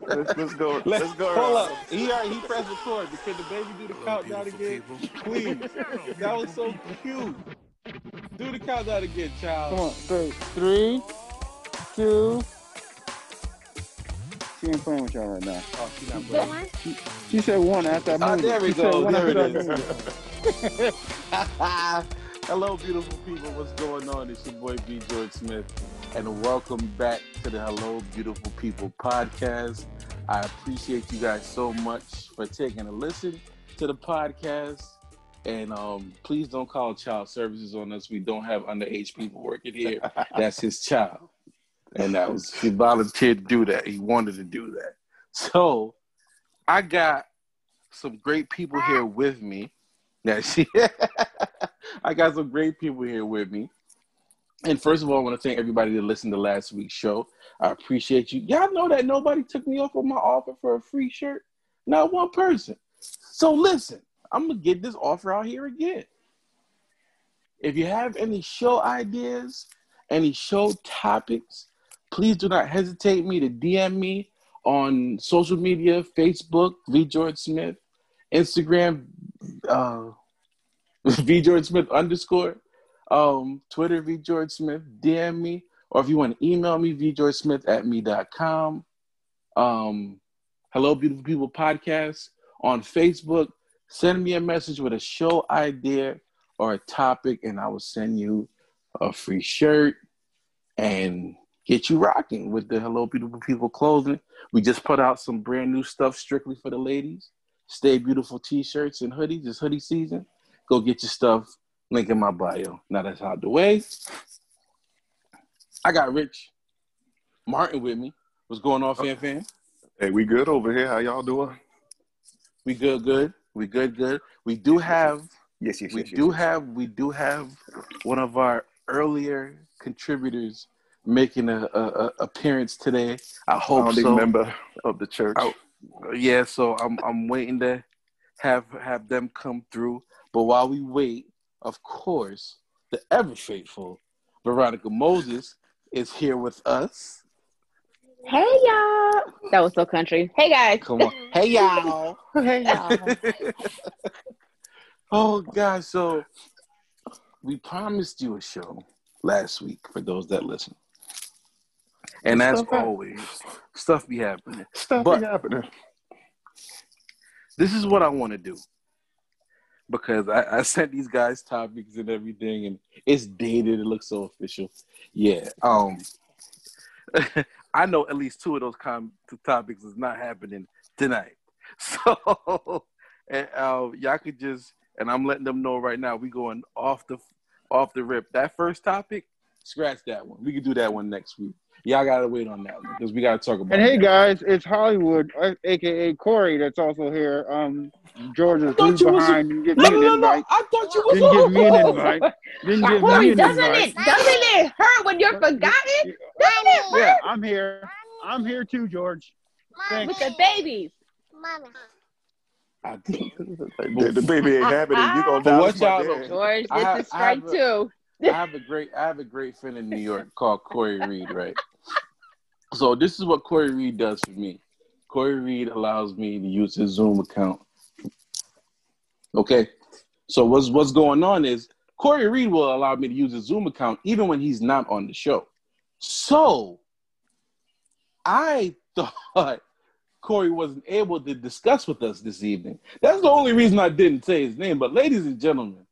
let's, let's go. Let's, let's go. Hold up. He already he pressed record. But can the baby do the countdown again? Please. That was so cute. Do the countdown again, child. Come on, three, three, two. She ain't playing with y'all right now. Oh, she not playing. She, she said one after I Ah, moved. there we She go. There after it I is. moved. Hello, beautiful people. What's going on? It's your boy V. George Smith, and welcome back to the Hello, Beautiful People podcast. I appreciate you guys so much for taking a listen to the podcast. And um, please don't call child services on us. We don't have underage people working here. That's his child, and that was he volunteered to do that. He wanted to do that. So I got some great people here with me. That she, I got some great people here with me. And first of all, I want to thank everybody that listened to last week's show. I appreciate you. Y'all know that nobody took me off of my offer for a free shirt. Not one person. So listen, I'm gonna get this offer out here again. If you have any show ideas, any show topics, please do not hesitate me to DM me on social media, Facebook, V George Smith, Instagram, uh, V George Smith underscore, um, Twitter, V George Smith, DM me, or if you want to email me, V George Smith at me.com. Um, Hello, Beautiful People podcast on Facebook. Send me a message with a show idea or a topic, and I will send you a free shirt and get you rocking with the Hello, Beautiful People clothing. We just put out some brand new stuff strictly for the ladies. Stay beautiful t-shirts and hoodies. It's hoodie season. Go get your stuff. Link in my bio. Now that's out the way. I got Rich Martin with me. What's going on, fan fan? Hey, we good over here? How y'all doing? We good, good. We good, good. We do have Yes, yes, we yes. do yes, have we do have one of our earlier contributors making a, a, a appearance today. I hope Founding so. member of the church. Oh. Yeah, so I'm I'm waiting to have have them come through. But while we wait, of course, the ever faithful Veronica Moses is here with us. Hey y'all! That was so country. Hey guys! Come on, hey y'all. Hey y'all! oh gosh, so we promised you a show last week for those that listen. And as Stuff always, stuff be happening. Stuff but- be happening. this is what I want to do because I, I sent these guys topics and everything, and it's dated. It looks so official. Yeah. Um, I know at least two of those com- topics is not happening tonight. So, and, uh, y'all could just and I'm letting them know right now. We going off the off the rip. That first topic, scratch that one. We can do that one next week. Y'all gotta wait on that because we gotta talk about. And hey that. guys, it's Hollywood, uh, aka Corey, that's also here. Um, Georgia, thought who's you was a- behind? Didn't give No, me no, an no, no! I thought you was Didn't give me an on. invite. Didn't give Corey, me an doesn't invite. it doesn't it hurt when you're forgotten? Doesn't it hurt Yeah, I'm here. I'm here too, George. Thanks. with the babies? I- the, the baby ain't happening. You gonna For die what with my y'all dad. George, I this have- is strike a- two. I have a great I have a great friend in New York called Corey Reed, right? So this is what Corey Reed does for me. Corey Reed allows me to use his Zoom account. Okay. So what's what's going on is Corey Reed will allow me to use his Zoom account even when he's not on the show. So I thought Corey wasn't able to discuss with us this evening. That's the only reason I didn't say his name. But ladies and gentlemen,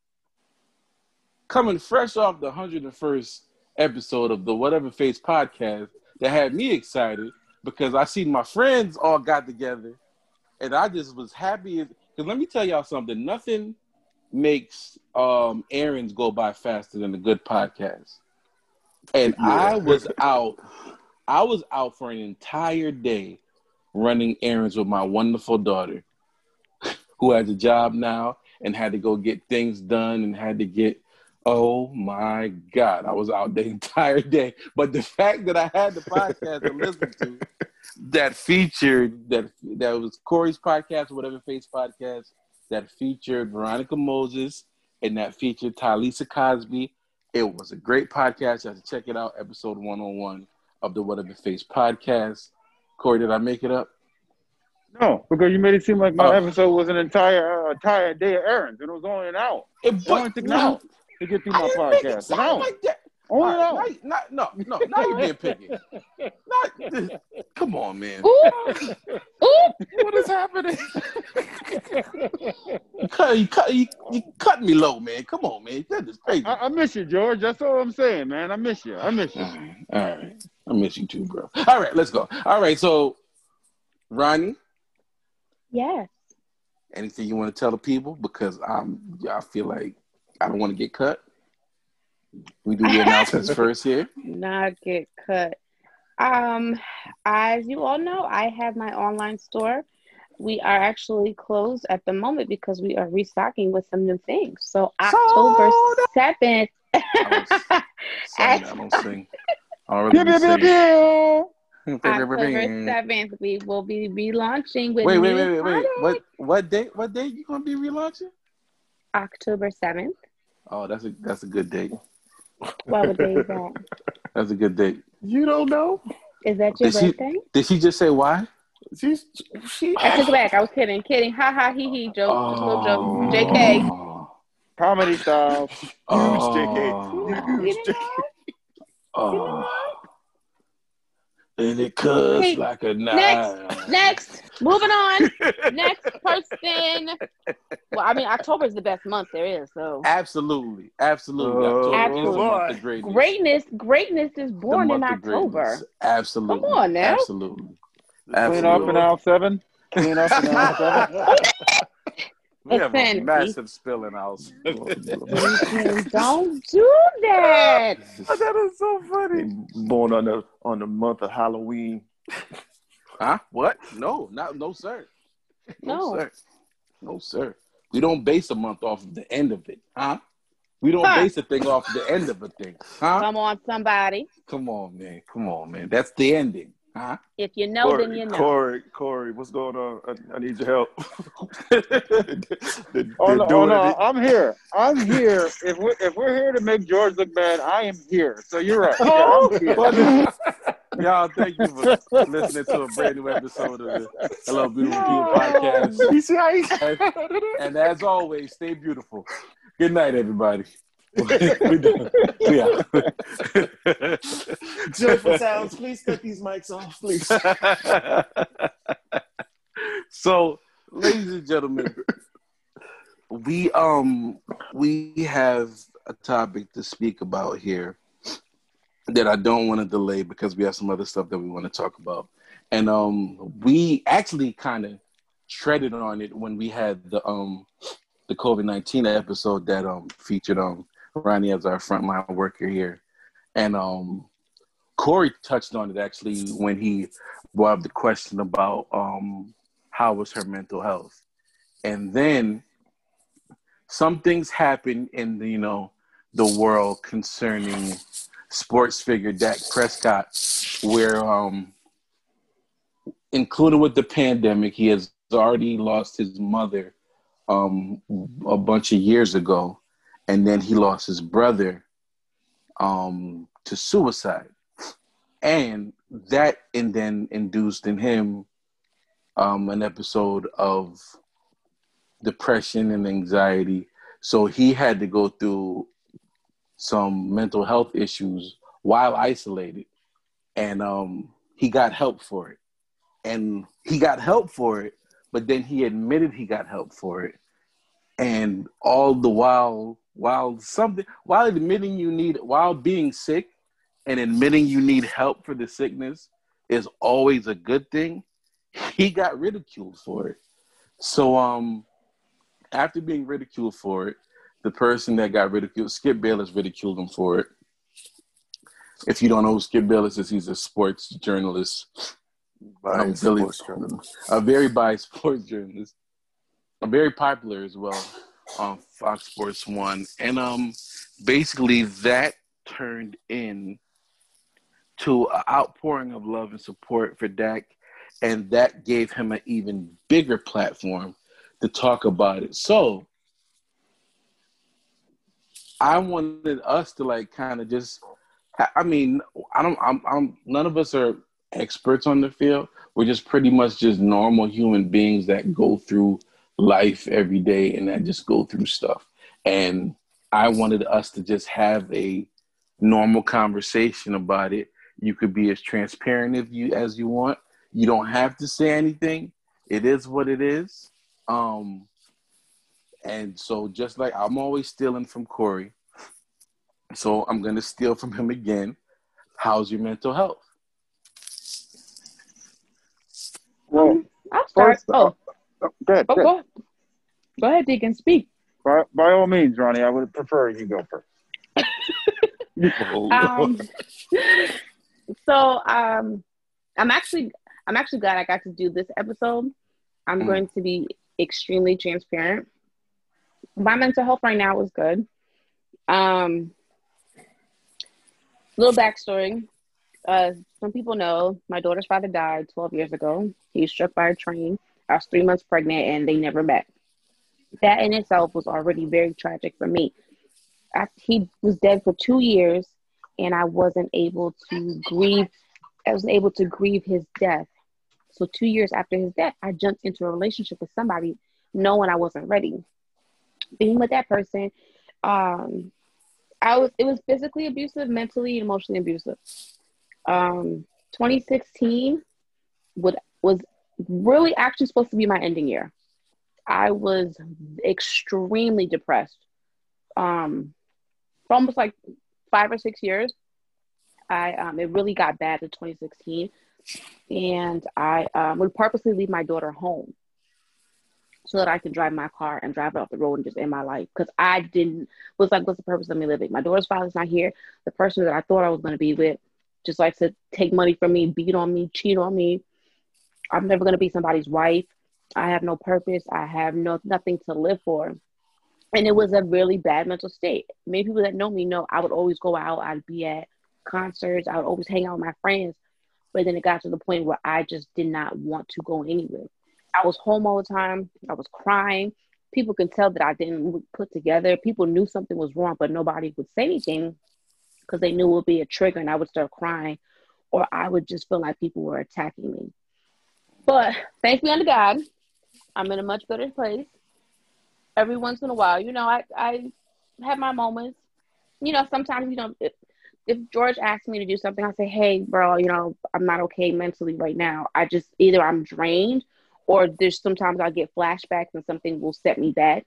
coming fresh off the 101st episode of the Whatever Face podcast that had me excited because I seen my friends all got together and I just was happy. Because let me tell y'all something nothing makes um, errands go by faster than a good podcast. And Yeah. I was out, I was out for an entire day running errands with my wonderful daughter who has a job now and had to go get things done and had to get oh my god i was out the entire day but the fact that i had the podcast to listen to that featured that that was corey's podcast or whatever face podcast that featured veronica moses and that featured Talisa Cosby. It was a great podcast. You have to check it out, episode 101 of the Whatever Face podcast. Corey, did I make it up? No, because you made it seem like my Oh. episode was an entire uh, entire day of errands, and it was only an hour. It, It only took an hour to get through I my didn't make it podcast. An sound like that. Only an All hour. right, now- now- no, no, now you're being picky. Not, come on, man. Ooh, ooh. What is happening? You cut, you cut, you, you cut me low, man. Come on, man. That is crazy. I, I miss you, George. That's all I'm saying, man. I miss you. I miss you. All right, all right. I miss you too, bro. All right, let's go. All right, so Ronnie, Yes. anything you want to tell the people? Because I'm, I feel like I don't want to get cut. We do the announcements first here. Not get cut. Um, as you all know, I have my online store. We are actually closed at the moment because we are restocking with some new things. So October seventh. I don't sing. I don't really sing. October seventh, we will be relaunching with Wait, wait, wait, wait, wait. What what date? What date you gonna be relaunching? October seventh. Oh, that's a that's a good date. What day is that? That's a good date. You don't know? Is that your Did she- birthday? Did she just say why? She's she. I took it back. I was kidding. Kidding. Ha ha he he joke. Just a little Oh. joke. JK. Comedy style. Oh. JK. Huge You JK. Oh. And it cuts Hey, like a knife. next, Next. Moving on. Next person. Well, I mean, October is the best month there is. So Absolutely, absolutely. Oh, October is the month of greatness. greatness, greatness is born in October. Absolutely. Come on now. Absolutely. Clean up in aisle seven. Clean up in aisle seven. We have a massive spill in our Don't do that. Oh, that is so funny. Born on the on the month of Halloween. Huh? What? No, not no, sir. No. sir. No, sir. We don't base a month off of the end of it, huh? We don't Huh. base a thing off the end of a thing, huh? Come on, somebody. Come on, man. Come on, man. That's the ending, huh? If you know, Corey, then you know. Corey, Corey, what's going on? I, I need your help. They're- Oh no, oh, no. I'm here. I'm here. If we're if we're here to make George look bad, I am here. So you're right. Yeah, I'm. Oh, well, Y'all, thank you for listening to a brand new episode of the Hello Beautiful People podcast. You see how he And, and as always, stay beautiful. Good night, everybody. we done. We out. Joyful sounds. Please cut these mics off, please. so, ladies and gentlemen, we um we have a topic to speak about here that I don't want to delay because we have some other stuff that we want to talk about. And um we actually kind of treaded on it when we had the um the COVID-19 episode that um featured um Ronnie as our frontline worker here. And um Corey touched on it actually when he brought up the question about um how was her mental health. And then some things happened in the, you know the world concerning sports figure Dak Prescott, where um included with the pandemic, he has already lost his mother um a bunch of years ago, and then he lost his brother um to suicide. And that and then induced in him um an episode of depression and anxiety. So he had to go through some mental health issues while isolated. And um, he got help for it. And he got help for it, but then he admitted he got help for it. And all the while, while something, while admitting you need, while being sick and admitting you need help for the sickness is always a good thing, he got ridiculed for it. So, um, after being ridiculed for it, the person that got ridiculed, Skip Bayless, ridiculed him for it. If you don't know who Skip Bayless is, he's a sports journalist, Billy- sports journalist. a very biased sports journalist, a very popular as well on Fox Sports One, and um, basically that turned in to an outpouring of love and support for Dak, and that gave him an even bigger platform to talk about it. So I wanted us to like kind of just. I mean, I don't. I'm, I'm. None of us are experts on the field. We're just pretty much just normal human beings that go through life every day and I just go through stuff. And I wanted us to just have a normal conversation about it. You could be as transparent if you as you want. You don't have to say anything. It is what it is. Um, and so just like I'm always stealing from Corey, so I'm gonna steal from him again. How's your mental health? Well, I'll start. first, Oh, uh, go ahead. oh, go ahead. go, go ahead, Deacon. Speak. By, by all means, Ronnie, I would prefer you go first. Oh, Um, so um, I'm actually I'm actually glad I got to do this episode. I'm Mm. going to be extremely transparent. My mental health right now is good. Um, little backstory. Uh, some people know my daughter's father died 12 years ago. He was struck by a train. I was three months pregnant, and they never met. That in itself was already very tragic for me. I, he was dead for two years, and I wasn't able to grieve. I wasn't able to grieve his death. So two years after his death, I jumped into a relationship with somebody, knowing I wasn't ready. Being with that person, um, I was. It was physically abusive, mentally, and emotionally abusive. Um, 2016 would was really actually supposed to be my ending year. I was extremely depressed. Um, for almost like five or six years. I um, it really got bad in 2016, and I um, would purposely leave my daughter home so that I could drive my car and drive it off the road and just end my life because I didn't was like, what's the purpose of me living? My daughter's father's not here. The person that I thought I was going to be with just likes to take money from me, beat on me, cheat on me. I'm never going to be somebody's wife. I have no purpose. I have no nothing to live for and it was a really bad mental state. Many people that know me know I would always go out, I'd be at concerts, I would always hang out with my friends. But then it got to the point where I just did not want to go anywhere. I was home all the time, I was crying. People can tell that I didn't put together. People knew something was wrong, but nobody would say anything because they knew it would be a trigger and I would start crying or I would just feel like people were attacking me. But thanks be unto God, I'm in a much better place every once in a while. You know, I I have my moments. You know, sometimes you know if, if George asks me to do something, I say, "Hey, bro, you know, I'm not okay mentally right now. I just either I'm drained, or there's sometimes I get flashbacks and something will set me back.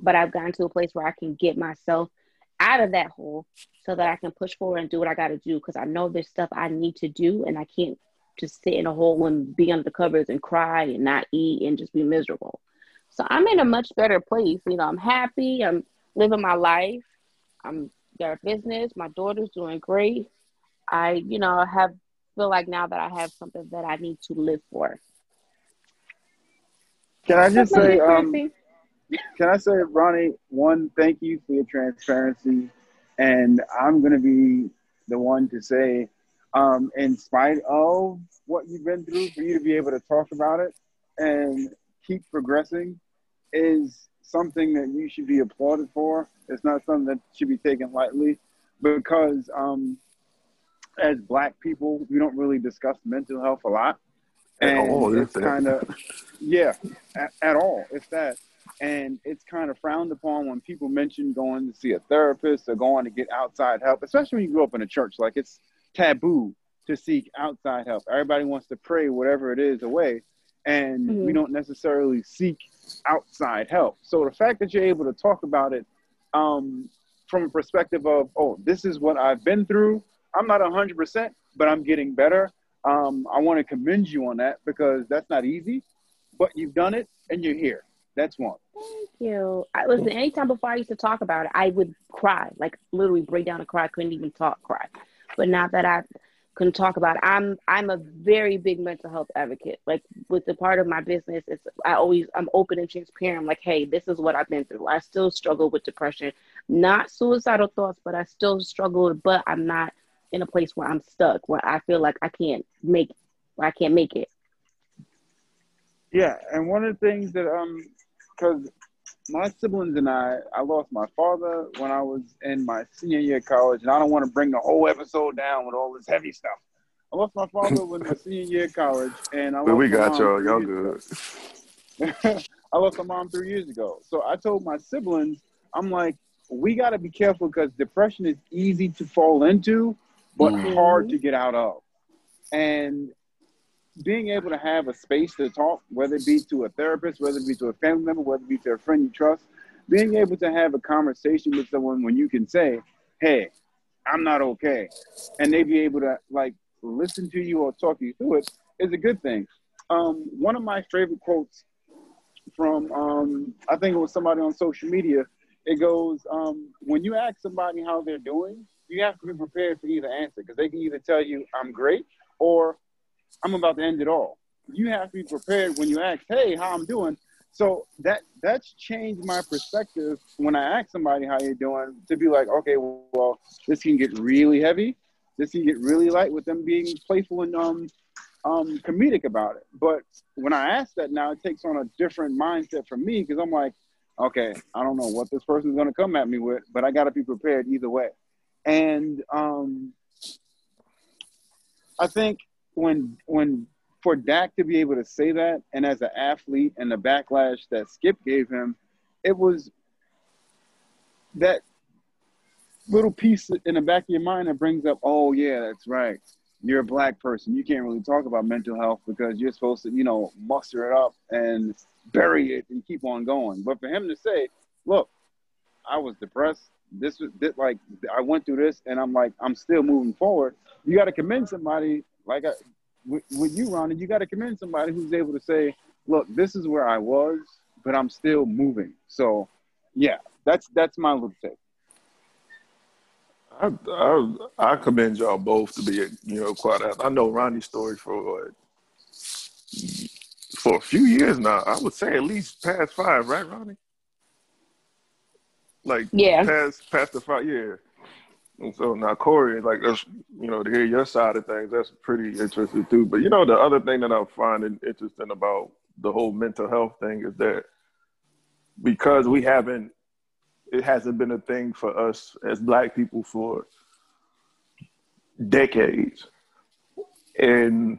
But I've gotten to a place where I can get myself out of that hole so that I can push forward and do what I got to do because I know there's stuff I need to do and I can't just sit in a hole and be under the covers and cry and not eat and just be miserable. So I'm in a much better place. You know, I'm happy. I'm living my life. I'm a business. My daughter's doing great. I, you know, have feel like now that I have something that I need to live for. Can I just say, um, can I say, Ronnie, one, thank you for your transparency. And I'm going to be the one to say, um, in spite of what you've been through, for you to be able to talk about it and keep progressing is something that you should be applauded for. It's not something that should be taken lightly because um, as black people, we don't really discuss mental health a lot. At And all, it's kind of, yeah, at, at all. It's that. And it's kind of frowned upon when people mention going to see a therapist or going to get outside help, especially when you grew up in a church. Like it's taboo to seek outside help. Everybody wants to pray whatever it is away, and we Mhm. don't necessarily seek outside help. So the fact that you're able to talk about it um, from a perspective of, oh, this is what I've been through. I'm not 100%, but I'm getting better. Um, I want to commend you on that because that's not easy, but you've done it and you're here. That's one. Thank you. I listen, anytime before I used to talk about it, I would cry, like literally break down and cry. I couldn't even talk, cry. But not that I can talk about I'm I'm a very big mental health advocate. Like with the part of my business, it's I always I'm open and transparent. I'm like, hey, this is what I've been through. I still struggle with depression, not suicidal thoughts, but I still struggle. But I'm not in a place where I'm stuck, where I feel like I can't make, where I can't make it. Yeah, and one of the things that um, because my siblings and I, I lost my father when I was in my senior year of college, and I don't want to bring the whole episode down with all this heavy stuff. I lost my father when my senior year of college, and I lost we got y'all. Y'all good. I lost my mom three years ago. So I told my siblings, I'm like, we got to be careful because depression is easy to fall into, but Mhm. hard to get out of. And being able to have a space to talk, whether it be to a therapist, whether it be to a family member, whether it be to a friend you trust, being able to have a conversation with someone when you can say, "Hey, I'm not okay," and they be able to like listen to you or talk you through it is a good thing. Um, one of my favorite quotes from um, I think it was somebody on social media. It goes, um, "When you ask somebody how they're doing, you have to be prepared for either answer because they can either tell you I'm great or I'm about to end it all. You have to be prepared when you ask, "Hey, how I'm doing." So that that's changed my perspective when I ask somebody how you're doing to be like, okay, well, this can get really heavy, this can get really light with them being playful and um um comedic about it. But when I ask that now, it takes on a different mindset for me because I'm like, okay, I don't know what this person's gonna come at me with, but I got to be prepared either way. And um, I think when when for Dak to be able to say that, and as an athlete, and the backlash that Skip gave him, it was that little piece in the back of your mind that brings up, oh yeah, that's right. You're a black person. You can't really talk about mental health because you're supposed to, you know, muster it up and bury it and keep on going. But for him to say, look, I was depressed. This was this, like I went through this, and I'm like I'm still moving forward. You got to commend somebody like I, with, with you, Ronnie. You got to commend somebody who's able to say, "Look, this is where I was, but I'm still moving." So, yeah, that's that's my little take. I, I I commend y'all both to be you know quite. I know Ronnie's story for what, for a few years now. I would say at least past five, right, Ronnie? Like Yeah. past past the five, yeah. And so now Corey, like that's you know to hear your side of things, that's pretty interesting too. But you know the other thing that I'm finding interesting about the whole mental health thing is that because we haven't it hasn't been a thing for us as black people for decades. And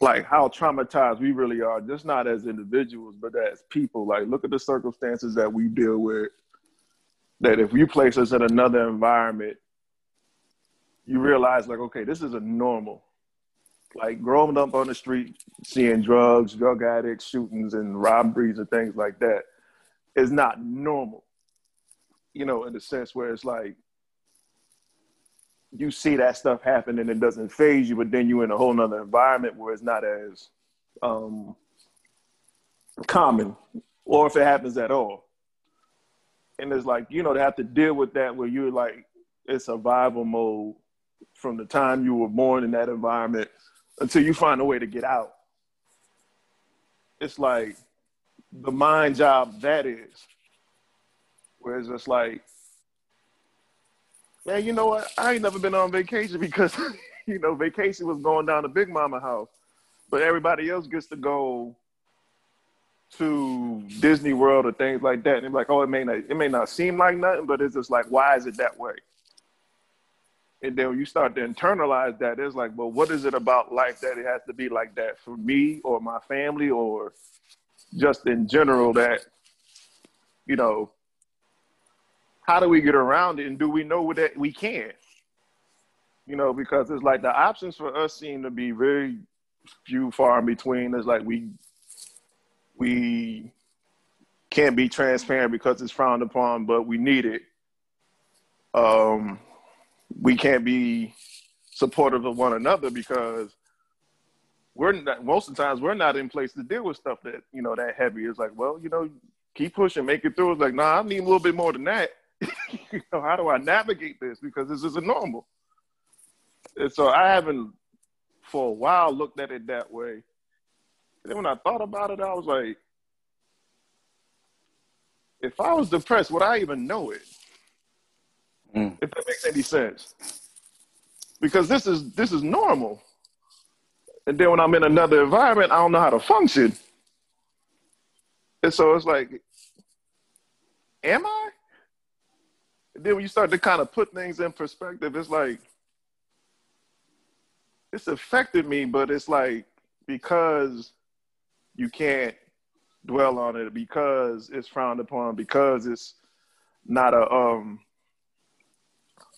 like how traumatized we really are just not as individuals but as people. Like look at the circumstances that we deal with that if you place us in another environment you realize like okay this is a normal like growing up on the street seeing drugs drug addicts shootings and robberies and things like that is not normal. You know, in the sense where it's like you see that stuff happen and it doesn't phase you, but then you're in a whole nother environment where it's not as um, common, or if it happens at all. And it's like, you know, to have to deal with that where you're like in survival mode from the time you were born in that environment until you find a way to get out. It's like the mind job that is. Where it's like, man, you know what? I ain't never been on vacation because, you know, vacation was going down to Big Mama house. But everybody else gets to go to Disney World or things like that. And they're like, oh, it may not it may not seem like nothing, but it's just like, why is it that way? And then when you start to internalize that, it's like, well, what is it about life that it has to be like that for me or my family or just in general that you know how do we get around it and do we know that we can you know because it's like the options for us seem to be very few far in between it's like we we can't be transparent because it's frowned upon but we need it um we can't be supportive of one another because we're not most of the times we're not in place to deal with stuff that you know that heavy. It's like, well, you know, keep pushing, make it through. It's like, nah, I need a little bit more than that. you know, how do I navigate this? Because this isn't normal. And so I haven't for a while looked at it that way. And then when I thought about it, I was like, if I was depressed, would I even know it? Mm. If that makes any sense. Because this is this is normal. And then when I'm in another environment, I don't know how to function. And so it's like, am I? And then when you start to kind of put things in perspective, it's like, it's affected me, but it's like because you can't dwell on it because it's frowned upon because it's not a um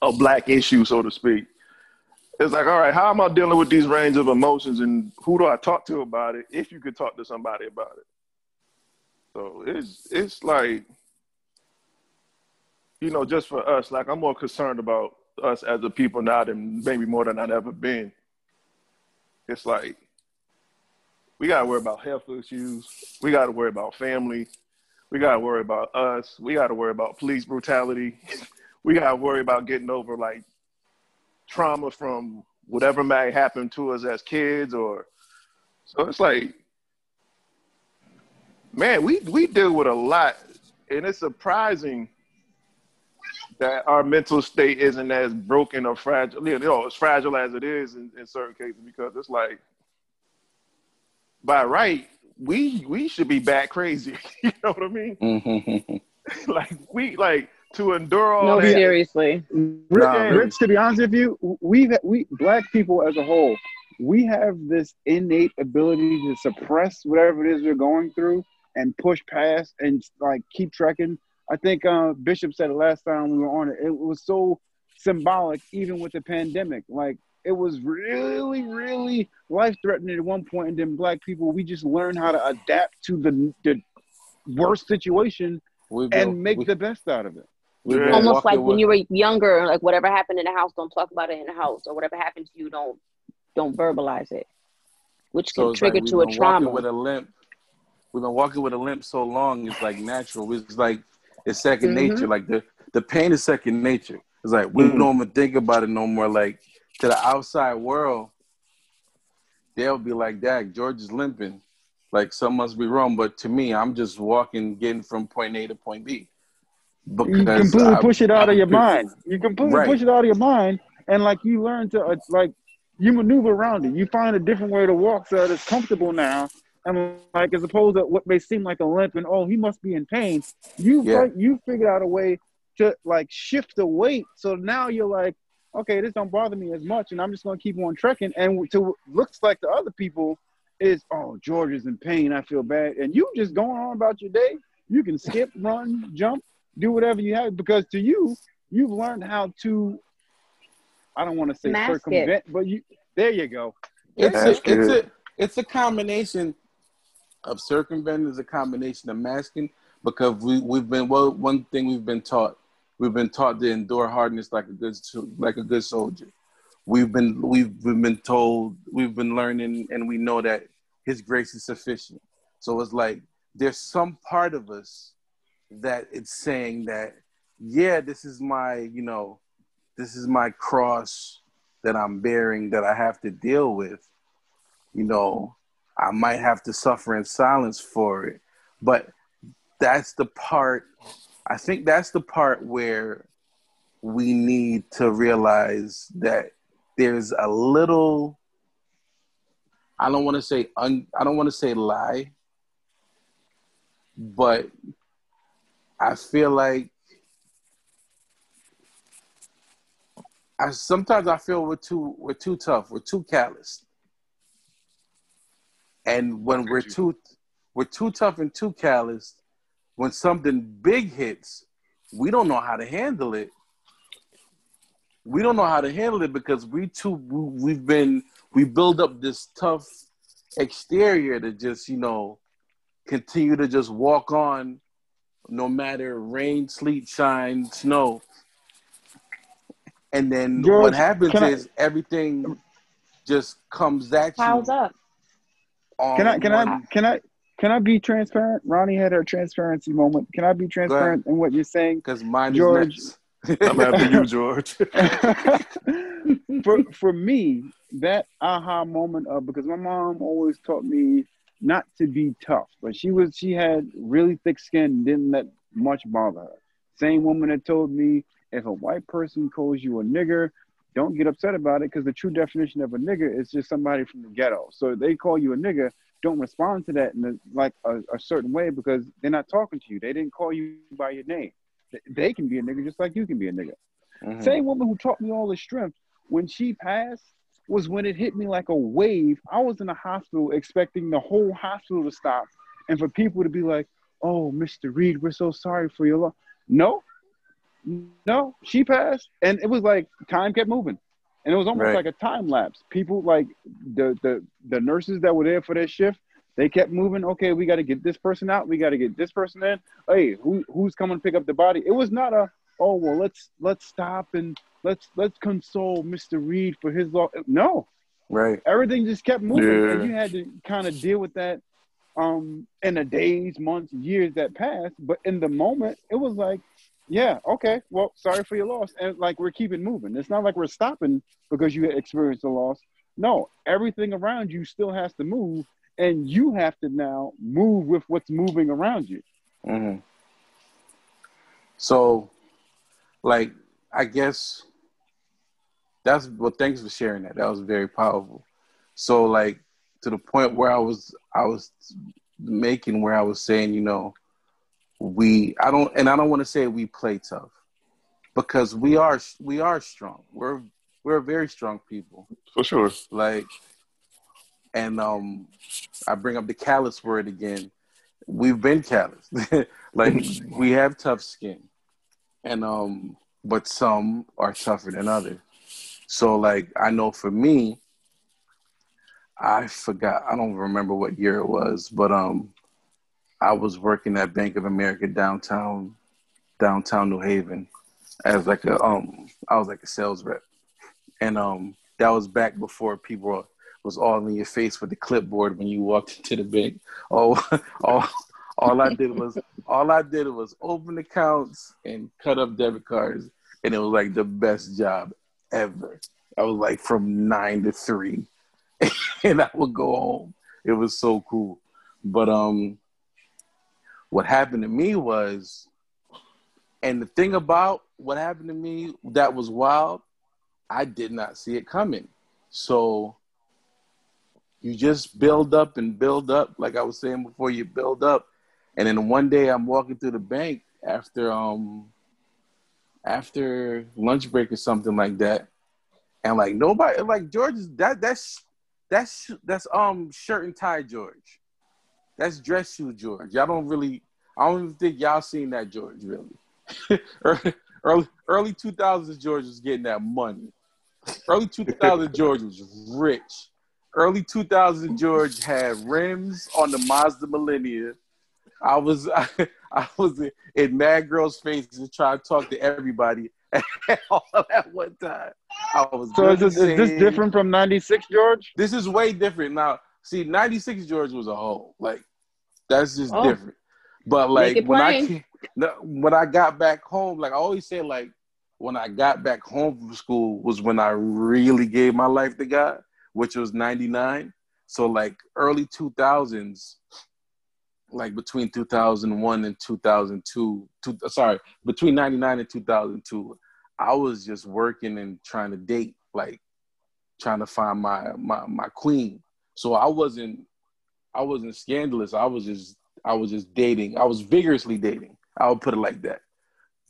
a black issue, so to speak. It's like, all right, how am I dealing with these range of emotions, and who do I talk to about it? If you could talk to somebody about it, so it's it's like, you know, just for us, like I'm more concerned about us as a people now than maybe more than I've ever been. It's like we gotta worry about health issues. We gotta worry about family. We gotta worry about us. We gotta worry about police brutality. we gotta worry about getting over like trauma from whatever may happen to us as kids or so it's like man, we we deal with a lot and it's surprising that our mental state isn't as broken or fragile, you know, as fragile as it is in, in certain cases because it's like by right, we we should be back crazy. you know what I mean? Mm-hmm. like we like to endure all No, that. seriously. Rich, Nah. Rich, to be honest with you, we we black people as a whole, we have this innate ability to suppress whatever it is we're going through and push past and like keep trekking. I think uh, Bishop said it last time we were on it. It was so symbolic, even with the pandemic. Like it was really, really life threatening at one point, and then black people we just learned how to adapt to the the worst situation We've been- and make we- the best out of it. we've Almost walking like when you were younger, like whatever happened in the house, don't talk about it in the house, or whatever happened to you, don't don't verbalize it, which So can trigger like to a trauma. With a limp. We've been walking with a limp so long. It's like natural. It's like it's 2nd Mhm. nature. Like the the pain is second nature. It's like we Mhm. don't even think about it no more. Like to the outside world, they'll be like, "Dad, George is limping. Like something must be wrong." But to me, I'm just walking, getting from point A to point B. you completely I- push it out of your I'm- mind. You completely Right. push it out of your mind, and like you learn to uh, like you maneuver around it. You find a different way to walk so that it's comfortable now. And like as opposed to what may seem like a limp and oh he must be in pain. You Yeah. like you figured out a way to like shift the weight. So now you're like, okay, this don't bother me as much, and I'm just gonna keep on trekking. And to looks like the other people is oh George is in pain. I feel bad, and you just going on about your day. You can skip, run, jump, do whatever you have because to you, you've learned how to. I don't want to say Mask it. circumvent, but you. There you go. It's That's a, it's a it's a combination of circumventing is a combination of masking because we we've been well one thing we've been taught we've been taught to endure hardness like a good like a good soldier. We've been we've, we've been told we've been learning and we know that His grace is sufficient. So it's like there's some part of us that it's saying that yeah this is my you know this is my cross that I'm bearing that I have to deal with you know, I might have to suffer in silence for it. But that's the part, I think that's the part where we need to realize that there's a little, I don't want to say, un, I don't want to say lie, but I feel like I sometimes I feel we're too we're too tough, we're too callous. And when we're too we're too tough and too callous, when something big hits, we don't know how to handle it. We don't know how to handle it because we too we- we've been we build up this tough exterior to just you know continue to just walk on no matter rain, sleet, shine, snow. And then George, what happens can I- is everything just comes at Piles you. up. Can I can I can I can I be transparent? Ronnie had her transparency moment. Can I be transparent in what you're saying? Because mine George- is I'm after you, George. for for me, that aha moment of because my mom always taught me not to be tough, but she was she had really thick skin and didn't let much bother her. Same woman that told me if a white person calls you a nigger, don't get upset about it because the true definition of a nigger is just somebody from the ghetto. So they call you a nigger, don't respond to that in a, like a, a certain way because they're not talking to you. They didn't call you by your name. They- can be a nigga just like you can be a nigger. Mhm. Same woman who taught me all the strength. When she passed, was when it hit me like a wave. I was in the hospital expecting the whole hospital to stop and for people to be like, "Oh, Mr. Reed, we're so sorry for your loss." No, no, she passed, and it was like time kept moving, and it was almost Right. like a time lapse. People like the the the nurses that were there for their shift, they kept moving. Okay, we got to get this person out. We got to get this person in. Hey, who who's coming to pick up the body? It was not a oh well let's let's stop and let's let's console Mr. Reed for his loss. No, Right. everything just kept moving, Yeah. and you had to kind of deal with that um in the days, months, years that passed. But in the moment, it was like, yeah, okay, well, sorry for your loss, and like we're keeping moving. It's not like we're stopping because you experienced a loss. No, everything around you still has to move, and you have to now move with what's moving around you. hmm So, like, I guess that's well. Thanks for sharing that. That was very powerful. So, like, to the point where I was, I was making where I was saying, you know, we. I don't, and I don't want to say we play tough because we are, we are strong. We're, we're very strong people. For sure. like and um i bring up the callous word again we've been callous like we have tough skin and um but some are tougher than others so like i know for me i forgot i don't remember what year it was but um i was working at bank of america downtown downtown new haven as like a um i was like a sales rep and um that was back before people was all in your face with the clipboard when you walked into the bank. Oh, all, all I did was all I did was open accounts and cut up debit cards, and it was like the best job ever. I was like from nine to three, and I would go home. It was so cool. But um, what happened to me was, and the thing about what happened to me that was wild, I did not see it coming. So you just build up and build up, like I was saying before, you build up, and then one day I'm walking through the bank after um after lunch break or something like that, and like nobody like George is that that's that's that's um shirt and tie George, that's dress shoe George. Y'all don't really, I don't even think y'all seen that George really. early early early 2000s George was getting that money. Early 2000 George was rich. Early 2000 George had rims on the Mazda Millenia. I was I, I was in Mad Girl's faces trying to talk to everybody all at one time. I was So is this, is this different from '96, George? This is way different now. See, '96 George was a whole like that's just Oh. different. But like when I plain. came, when I got back home, like I always say, like when I got back home from school was when I really gave my life to God, which was '99. So like early 2000s, like between 2001 and 2002, two, sorry, between 99 and 2002, I was just working and trying to date, like trying to find my my my queen. So I wasn't I wasn't scandalous. I was just I was just dating. I was vigorously dating. I would put it like that.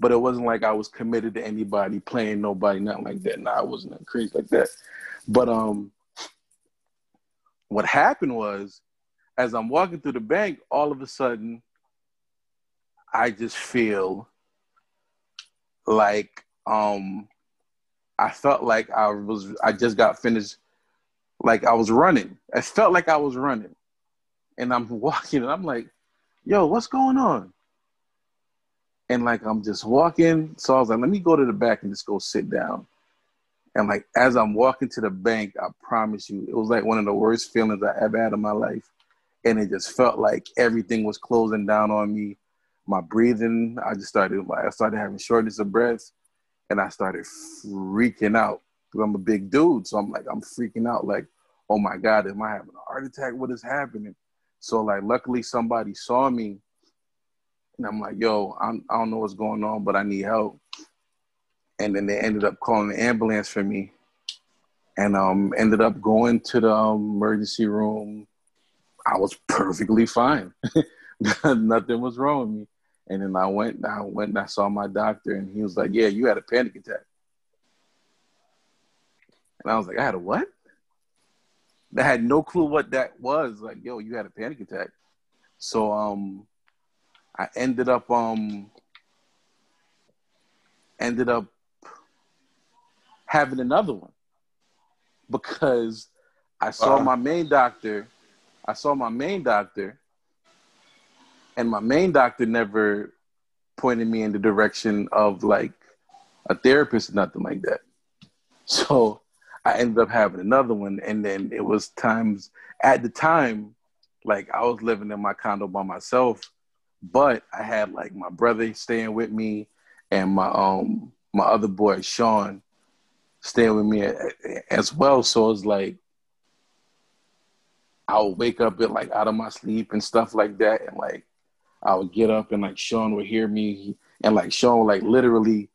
But it wasn't like I was committed to anybody, playing nobody, nothing like that. No, I wasn't crazy like that. But um what happened was as I'm walking through the bank, all of a sudden I just feel like um I felt like I was I just got finished like I was running. I felt like I was running. And I'm walking and I'm like, yo, what's going on? And like I'm just walking. So I was like, let me go to the back and just go sit down. And like as I'm walking to the bank, I promise you, it was like one of the worst feelings I ever had in my life. And it just felt like everything was closing down on me. My breathing, I just started like I started having shortness of breath and I started freaking out I'm a big dude. So I'm like, I'm freaking out, like, oh my God, am I having a heart attack? What is happening? So like, luckily somebody saw me, and I'm like, yo, I'm, I don't know what's going on, but I need help. And then they ended up calling the ambulance for me, and um, ended up going to the um, emergency room. I was perfectly fine. Nothing was wrong with me. And then I went, I went and I saw my doctor, and he was like, "Yeah, you had a panic attack." And I was like, "I had a what?" I had no clue what that was. Like, yo, you had a panic attack. So um I ended up um ended up having another one because I saw Wow. my main doctor. I saw my main doctor, and my main doctor never pointed me in the direction of like a therapist or nothing like that. So I ended up having another one, and then it was times at the time, like I was living in my condo by myself, but I had like my brother staying with me, and my um my other boy Sean staying with me a- as well. So it's like I would wake up at like out of my sleep and stuff like that, and like I would get up and like Sean would hear me, and like Sean like literally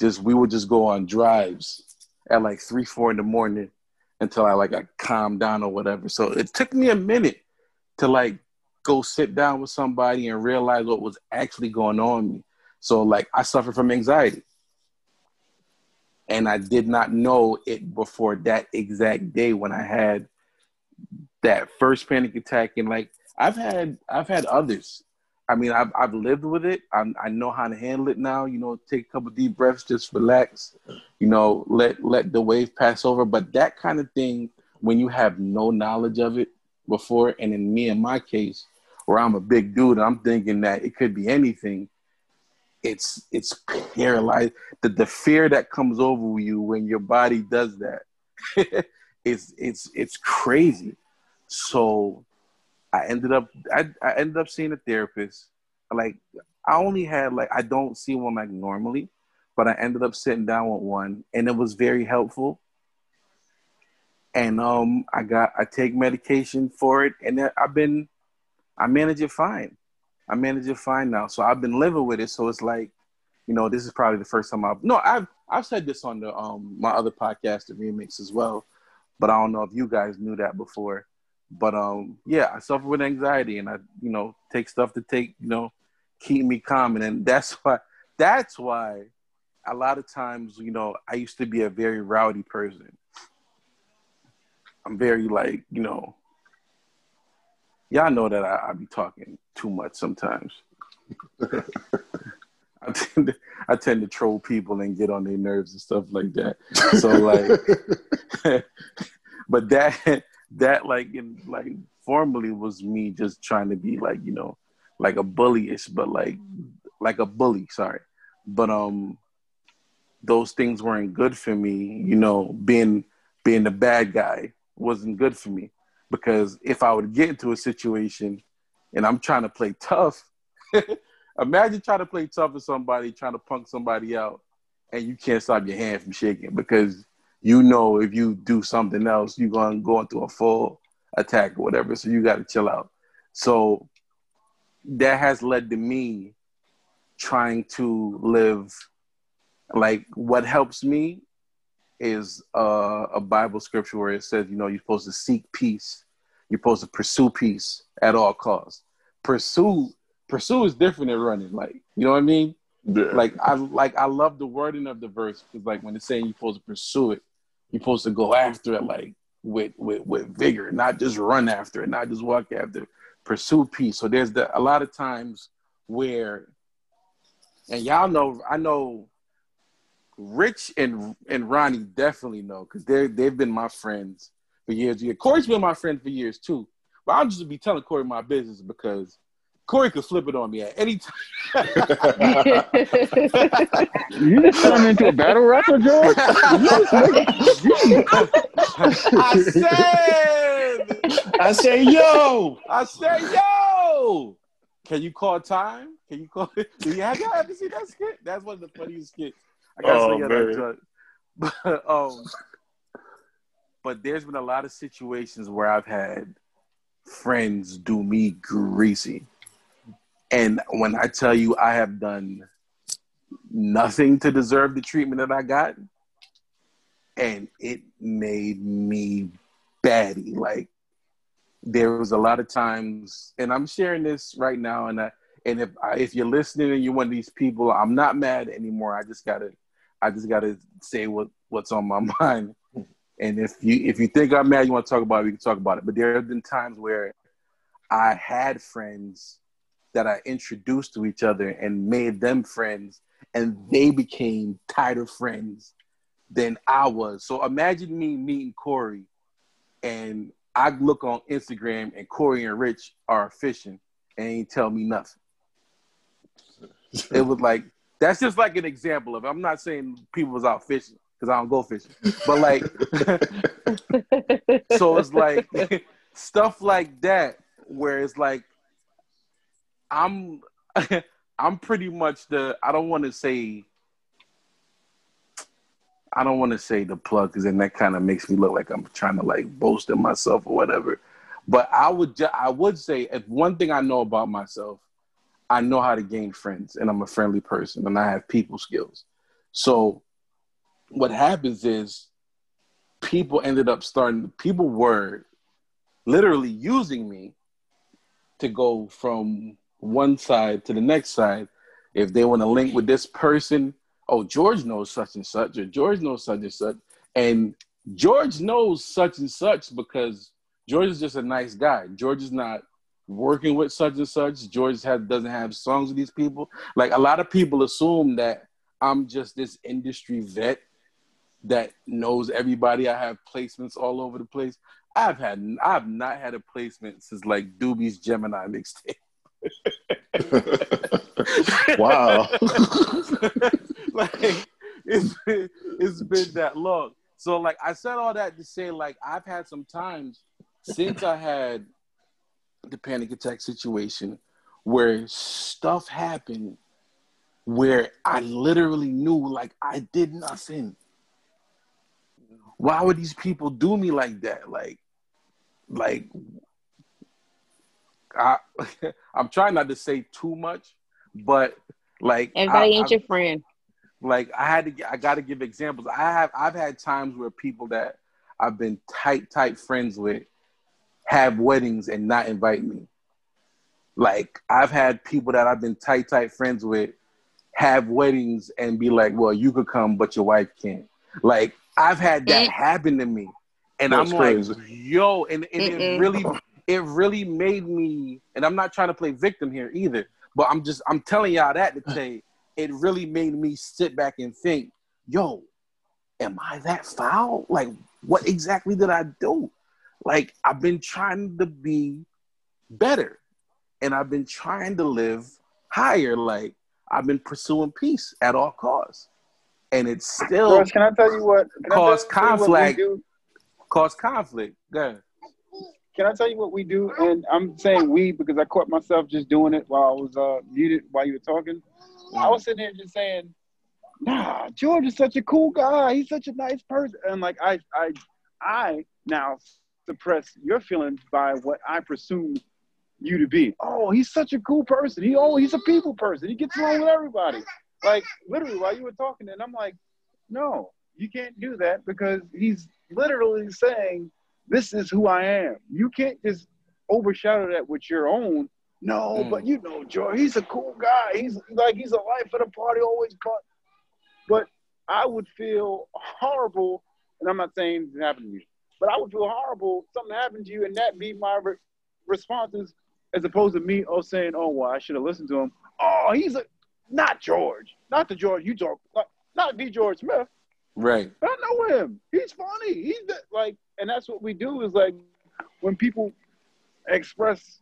just we would just go on drives at like three four in the morning until I like I calmed down or whatever. So it took me a minute to like go sit down with somebody and realize what was actually going on me. So like I suffered from anxiety. And I did not know it before that exact day when I had that first panic attack and like I've had I've had others. I mean I've I've lived with it. I I know how to handle it now. You know, take a couple deep breaths, just relax. You know, let let the wave pass over. But that kind of thing, when you have no knowledge of it before, and in me in my case, where I'm a big dude, I'm thinking that it could be anything. It's it's paralyzed. The the fear that comes over you when your body does that, it's it's it's crazy. So I ended up I, I ended up seeing a therapist. Like I only had like I don't see one like normally, but I ended up sitting down with one and it was very helpful. And um I got I take medication for it and I've been I manage it fine. I manage it fine now. So I've been living with it. So it's like, you know, this is probably the first time I've no, I've I've said this on the um my other podcast, the remix as well. But I don't know if you guys knew that before. But um yeah, I suffer with anxiety and I, you know, take stuff to take, you know, keep me calm. And then that's why that's why a lot of times, you know, I used to be a very rowdy person. I'm very like, you know, y'all know that I, I be talking too much sometimes. I tend to I tend to troll people and get on their nerves and stuff like that. So like, but that that like in like formerly was me just trying to be like you know like a bullyish, but like like a bully. Sorry, but um, those things weren't good for me. You know, being being the bad guy wasn't good for me because if I would get into a situation and I'm trying to play tough, imagine trying to play tough with somebody, trying to punk somebody out, and you can't stop your hand from shaking because you know if you do something else, you're gonna go into a full attack or whatever. So you got to chill out. So that has led to me trying to live like what helps me is uh, a Bible scripture where it says, you know, you're supposed to seek peace. You're supposed to pursue peace at all costs. Pursue, pursue is different than running. Like, you know what I mean? Yeah. Like, I like I love the wording of the verse because, like, when it's saying you're supposed to pursue it, you're supposed to go after it, like with with with vigor, not just run after it, not just walk after it. Pursue peace. So there's the a lot of times where, and y'all know, I know Rich and and Ronnie definitely know because they they've been my friends for years. Yeah, Corey's been my friend for years too. But I'll just be telling Corey my business because Corey could flip it on me at any time. You just turned into a battle rapper, George? I said, I say, yo, I said, yo, can you call time? Can you call? Do you have y'all ever see that skit? That's one of the funniest skits. I gotta Oh, say that man. But um, but there's been a lot of situations where I've had friends do me greasy, and when I tell you I have done nothing to deserve the treatment that I got, and it made me batty. Like there was a lot of times, and I'm sharing this right now, and I, and if I, if you're listening and you're one of these people, I'm not mad anymore. I just gotta, I just gotta say what what's on my mind. And if you if you think I'm mad, you want to talk about it, we can talk about it. But there have been times where I had friends that I introduced to each other and made them friends, and they became tighter friends than I was. So imagine me meeting Corey, and I look on Instagram, and Corey and Rich are fishing, and ain't tell me nothing. it was like that's just like an example of. It. I'm not saying people was out fishing because I don't go fishing, but like, so it's like stuff like that where it's like I'm I'm pretty much the I don't want to say I don't want to say the plug because then that kind of makes me look like I'm trying to like boast in myself or whatever. But I would ju- I would say if one thing I know about myself, I know how to gain friends and I'm a friendly person and I have people skills. So what happens is people ended up starting people were literally using me to go from one side to the next side. If they want to link with this person, oh, George knows such and such, or George knows such and such. And George knows such and such because George is just a nice guy. George is not working with such and such. George has, doesn't have songs with these people. Like a lot of people assume that I'm just this industry vet that knows everybody. I have placements all over the place. I've had I've not had a placement since like Doobie's Gemini mixtape. wow. like it's been, it's been that long. So like I said all that to say like I've had some times since I had the panic attack situation where stuff happened where I literally knew like I did nothing. Why would these people do me like that? Like like I I'm trying not to say too much, but like Everybody I, ain't I, your friend. Like I had to I got to give examples. I have I've had times where people that I've been tight tight friends with have weddings and not invite me. Like I've had people that I've been tight tight friends with have weddings and be like, "Well, you could come, but your wife can't." Like I've had that Mm. happen to me, and That's I'm crazy. like, "Yo," and, and it really, it really made me. And I'm not trying to play victim here either, but I'm just I'm telling y'all that to say it really made me sit back and think, "Yo, am I that foul? Like, what exactly did I do?" Like I've been trying to be better, and I've been trying to live higher. Like I've been pursuing peace at all costs, and it's still George, can I tell you what? Can Cause you what we conflict. Cause conflict. Go ahead. Can I tell you what we do? And I'm saying we because I caught myself just doing it while I was uh, muted while you were talking. I was sitting there just saying, "Nah, George is such a cool guy. He's such a nice person." And like I, I, I now suppress your feelings by what I presume you to be. Oh, he's such a cool person. He oh, he's a people person. He gets along with everybody. Like literally while you were talking, and I'm like, no, you can't do that because he's literally saying, "This is who I am." You can't just overshadow that with your own. No, Mm. but you know, Joe, he's a cool guy. He's like he's a life of the party, always. But I would feel horrible, and I'm not saying it happened to you, but I would feel horrible if something happened to you, and that be my re- responses, as opposed to me oh saying, "Oh well, I should have listened to him." Oh, he's a not George, not the George you talk, like, not the George Smith. Right. But I know him. He's funny. He's the, like, and that's what we do is like when people express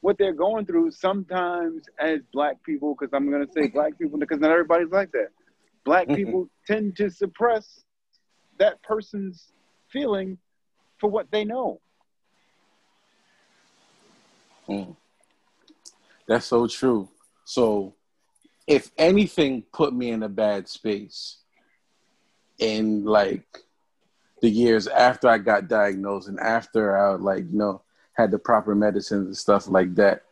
what they're going through. Sometimes as black people, because I'm gonna say black people because not everybody's like that. Black people tend to suppress that person's feeling for what they know. Mm. That's so true. So, if anything put me in a bad space in like the years after I got diagnosed and after I like you know had the proper medicines and stuff like that,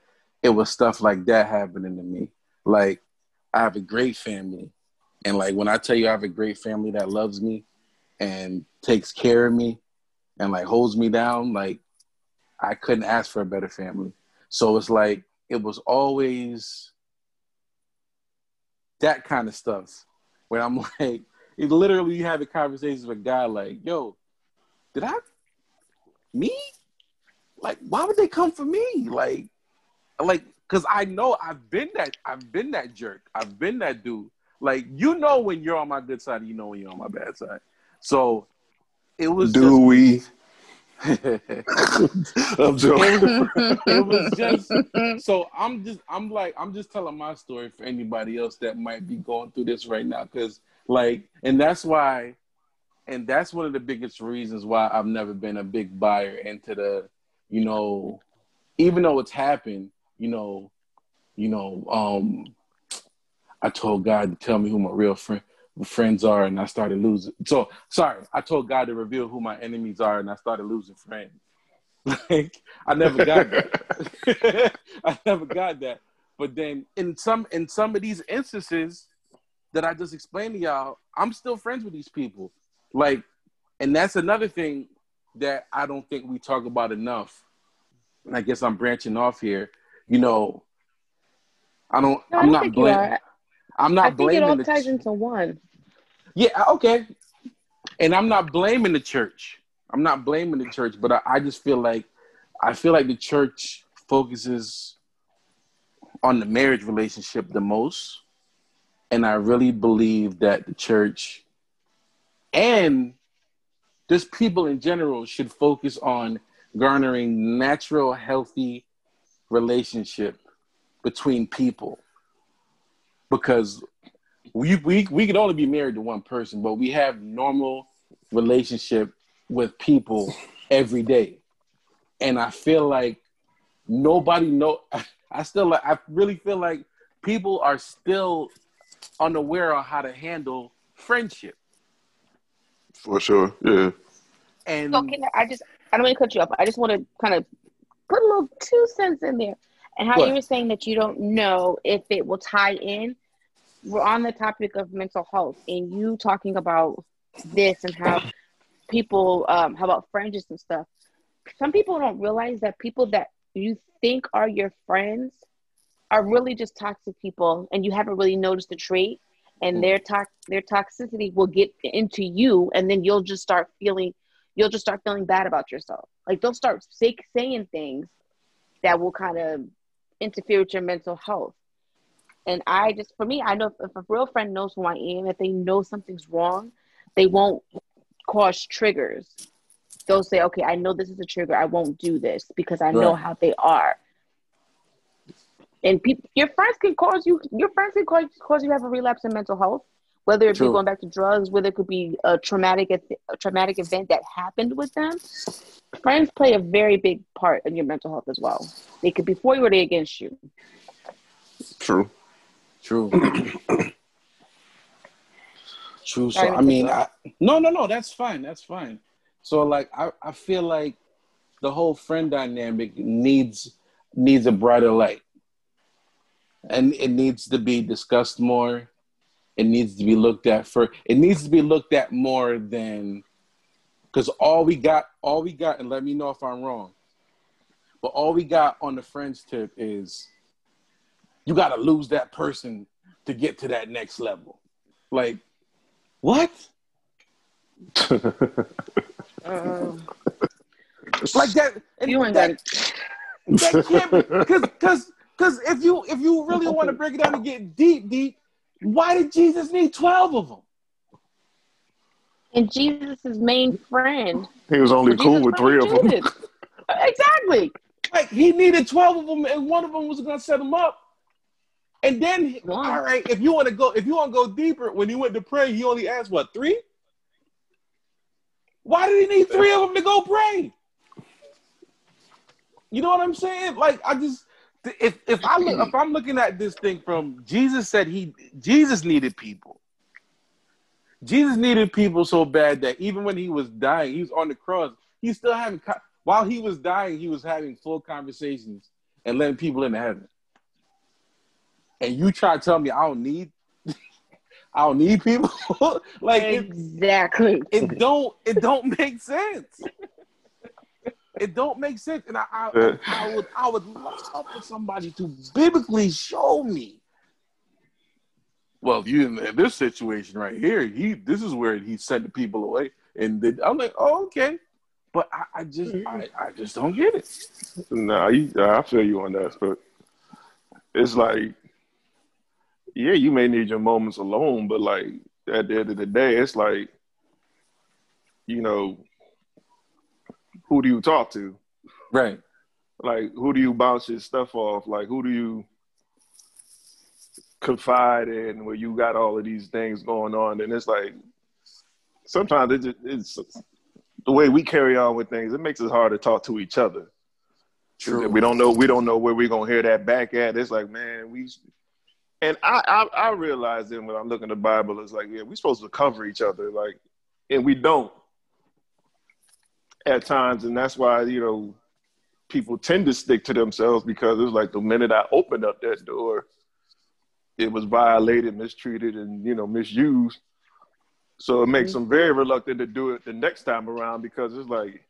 it was stuff like that happening to me. Like I have a great family, and like when I tell you I have a great family that loves me and takes care of me and like holds me down, like I couldn't ask for a better family. So it's like it was always that kind of stuff where I'm like, it literally you have a conversation with a guy like, yo, did I me? Like, why would they come for me? Like, like, cause I know I've been that I've been that jerk. I've been that dude. Like, you know when you're on my good side, you know when you're on my bad side. So it was Do just, we? I'm joking. it was just so I'm just I'm like I'm just telling my story for anybody else that might be going through this right now because like and that's why and that's one of the biggest reasons why I've never been a big buyer into the you know even though it's happened you know you know um I told God to tell me who my real friend friends are and I started losing so sorry I told God to reveal who my enemies are and I started losing friends like I never got that. I never got that. But then in some in some of these instances that I just explained to y'all, I'm still friends with these people. Like, and that's another thing that I don't think we talk about enough. And I guess I'm branching off here. You know, I don't. No, I I'm don't not think you blaming. are. I'm I not think it all ties into one. yeah, okay. And I'm not blaming the church. I'm not blaming the church, but I, I just feel like I feel like the church focuses on the marriage relationship the most. And I really believe that the church and just people in general should focus on garnering natural, healthy relationship between people. Because we we we could only be married to one person, but we have normal relationship with people every day. And I feel like nobody know I still I really feel like people are still unaware of how to handle friendship. For sure. Yeah. And So can I, I just I don't want to cut you off. I just want to kind of put a little two cents in there. And how What? you were saying that you don't know if it will tie in. We're on the topic of mental health, and you talking about this and how people, um, how about friendships and stuff. Some people don't realize that people that you think are your friends are really just toxic people, and you haven't really noticed the trait. And mm. their tox their toxicity will get into you, and then you'll just start feeling you'll just start feeling bad about yourself. Like they'll start say, saying things that will kind of interfere with your mental health. And I just, for me, I know if, if a real friend knows who I am, if they know something's wrong, they won't cause triggers. They'll say, okay, I know this is a trigger. I won't do this because I know how they are. And people, your friends can cause you, your friends can cause, cause you have a relapse in mental health, whether it True. be going back to drugs, whether it could be a traumatic, a traumatic event that happened with them. Friends play a very big part in your mental health as well. They could be for you or they against you. True. True. True. So I mean, I, no, no, no. That's fine. That's fine. So like, I, I feel like the whole friend dynamic needs needs a brighter light, and it needs to be discussed more. It needs to be looked at for. It needs to be looked at more than because all we got, all we got, and let me know if I'm wrong. But all we got on the friends tip is you got to lose that person to get to that next level. Like, what? Um, Like that? You ain't that, got that can't be because because because if you if you really want to break it down and get deep deep, why did Jesus need twelve of them? And Jesus' main friend. He was only Jesus cool with three of them. Judas. exactly. Like he needed twelve of them, and one of them was gonna set him up. And then, One. all right, if you want to go, if you want to go deeper, when he went to pray, he only asked what three? Why did he need three of them to go pray? You know what I'm saying? Like I just if if I look if I'm looking at this thing from Jesus said he Jesus needed people. Jesus needed people so bad that even when he was dying, he was on the cross, He still having while he was dying, he was having full conversations and letting people into heaven. And you try to tell me I don't need I don't need people? like it, Exactly. it don't it don't make sense. It don't make sense, and I I, I would I would love for somebody to biblically show me. Well, you in, in this situation right here, he this is where he sent the people away, and then, I'm like, oh okay, But I, I just I, mm-hmm. I just don't get it. Nah, you, I feel you on that, but it's like, yeah, you may need your moments alone, but like at the end of the day, it's like, you know, who do you talk to? Right. Like, who do you bounce your stuff off? Like, who do you confide in where you got all of these things going on? And it's like, sometimes it just, it's the way we carry on with things. It makes it hard to talk to each other. True. We don't know. We don't know where we're gonna hear that back at. It's like, man, we. And I, I, I realize then when I'm looking at the Bible, it's like, yeah, we're supposed to cover each other, like, and we don't at times, and that's why you know people tend to stick to themselves because it's like the minute I opened up that door, it was violated, mistreated, and you know misused. So it makes them very reluctant to do it the next time around because it's like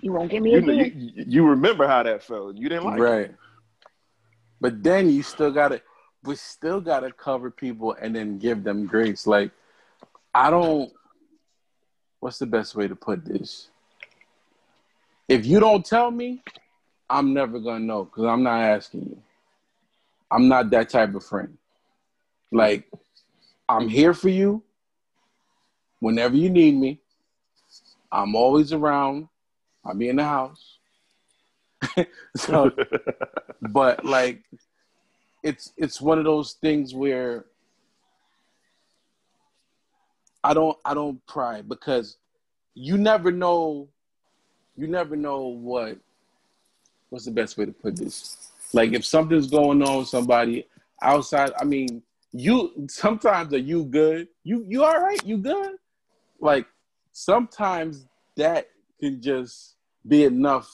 You won't get me you, again. you, you remember how that felt. You didn't like it. right. But then you still gotta we still gotta cover people and then give them grace. Like I don't what's the best way to put this? If you don't tell me, I'm never gonna know because I'm not asking you. I'm not that type of friend. Like, I'm here for you whenever you need me. I'm always around. I'll be in the house. so, but like, it's it's one of those things where I don't I don't pry because you never know you never know what what's the best way to put this? Like if something's going on with somebody outside i mean you sometimes are you good? You you all right? You good? Like sometimes that can just be enough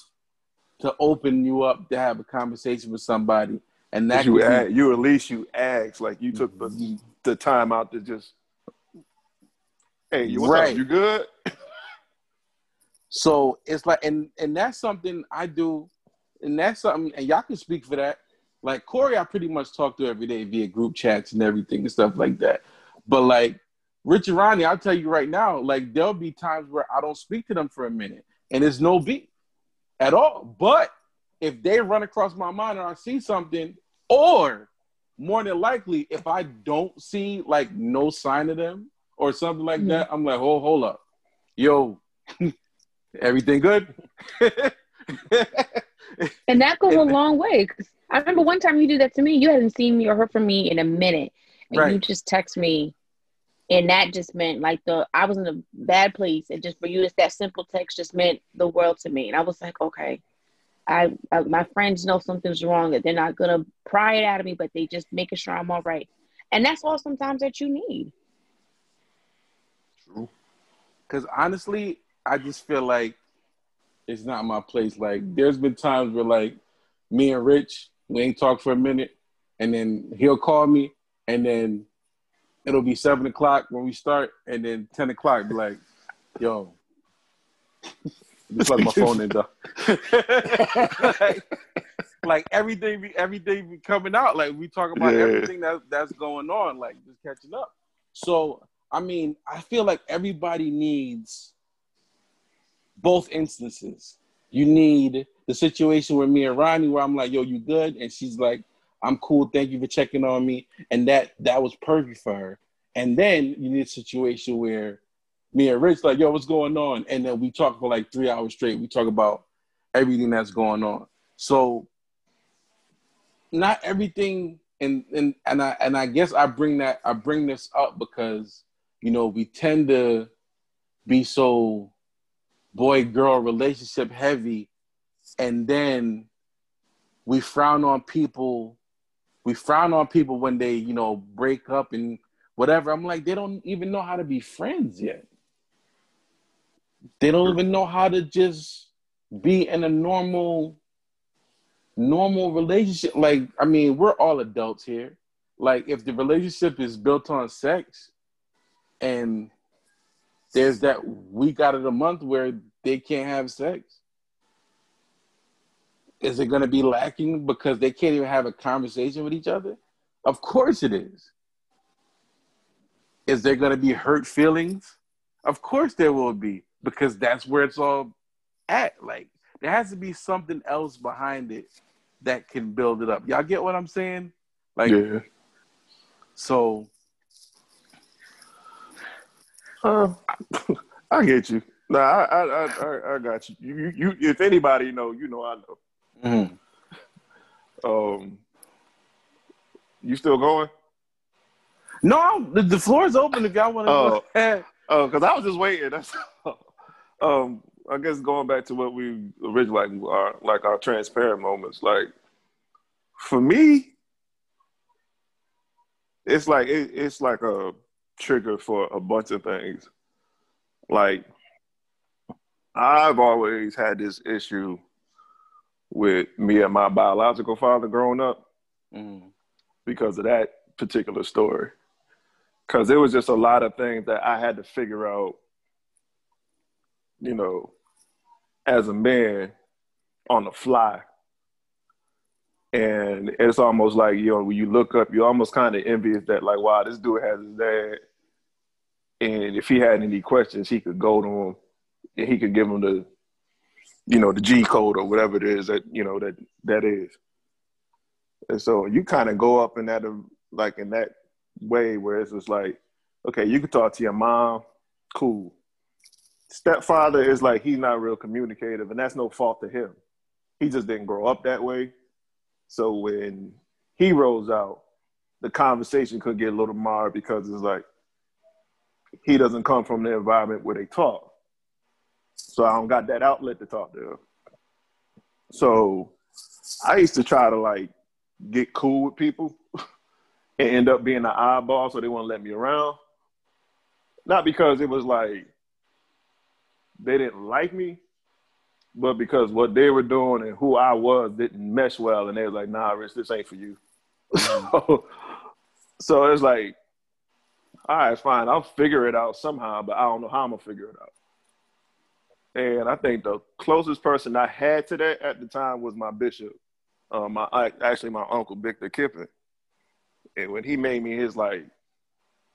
to open you up to have a conversation with somebody and that you be- ask, you at least you asked like you took the mm-hmm. the time out to just hey what's Right. up you good So it's like, and and that's something I do, and that's something, and y'all can speak for that. Like Corey, I pretty much talk to every day via group chats and everything and stuff like that. But like Richard Ronnie, I'll tell you right now, like there'll be times where I don't speak to them for a minute, and it's no beat at all. But if they run across my mind and I see something, or more than likely, if I don't see like no sign of them or something like mm-hmm. that, I'm like, oh, hold up, yo, everything good? And that goes a long way. 'cause I remember one time you did that to me. You hadn't seen me or heard from me in a minute, and you just text me, and that just meant like the I was in a bad place, and just for you, it's that simple text just meant the world to me. And I was like, okay, I, I my friends know something's wrong, and they're not gonna pry it out of me, but they just making sure I'm all right. And that's all sometimes that you need. Because honestly, I just feel like it's not my place. Like, there's been times where, like, me and Rich, we ain't talked for a minute, and then he'll call me, and then it'll be seven o'clock when we start, and then ten o'clock, be like, yo, just plug my phone in, though. like, like everything, be, everything be coming out. Like we talk about Yeah. everything that that's going on, like just catching up. So I mean, I feel like everybody needs both instances. You need the situation with me and Ronnie where I'm like, yo, you good? And she's like, I'm cool, thank you for checking on me. And that that was perfect for her. And then you need a situation where me and Rich like, yo, what's going on? And then we talk for like three hours straight. We talk about everything that's going on. So not everything and and and I and I guess I bring that I bring this up because you know we tend to be so boy girl relationship heavy and then we frown on people we frown on people when they you know break up and whatever. I'm like they don't even know how to be friends yet. They don't even know how to just be in a normal normal relationship. Like i mean we're all adults here. Like if the relationship is built on sex and there's that week out of the month where they can't have sex is it going to be lacking because they can't even have a conversation with each other of course it is is there going to be hurt feelings of course there will be because that's where it's all at. Like there has to be something else behind it that can build it up. Y'all get what I'm saying? Like yeah. so Uh, I get you. Nah, I, I, I, I, I got you. You, you. If anybody know, you know, I know. mhm. Um, you still going? No, the, the floor is open if y'all want to Oh. go ahead. Oh, because I was just waiting. That's um. I guess going back to what we originally like our like our transparent moments. Like for me, it's like it, it's like a trigger for a bunch of things. Like I've always had this issue with me and my biological father growing up Mhm. because of that particular story. Because there was just a lot of things that I had to figure out, you know, as a man on the fly. And it's almost like, you know, when you look up, you're almost kind of envious that, like, wow, this dude has his dad. And if he had any questions, he could go to him and he could give him the, you know, the G code or whatever it is that, you know, that that is. And so you kind of go up in that, um, like in that way where it's just like, okay, you can talk to your mom, cool. Stepfather is like he's not real communicative, and that's no fault to him. He just didn't grow up that way. So when he rolls out, the conversation could get a little marred because it's like he doesn't come from the environment where they talk. So I don't got that outlet to talk to him. So I used to try to like get cool with people and end up being an eyeball so they won't let me around. Not because it was like they didn't like me, but because what they were doing and who I was didn't mesh well, and they was like, "Nah, Rich, this ain't for you." so, so it's like, all right, fine, I'll figure it out somehow, but I don't know how I'm gonna figure it out. And I think the closest person I had to that at the time was my bishop, uh, my actually my uncle Victor Kippen. And when he made me his like,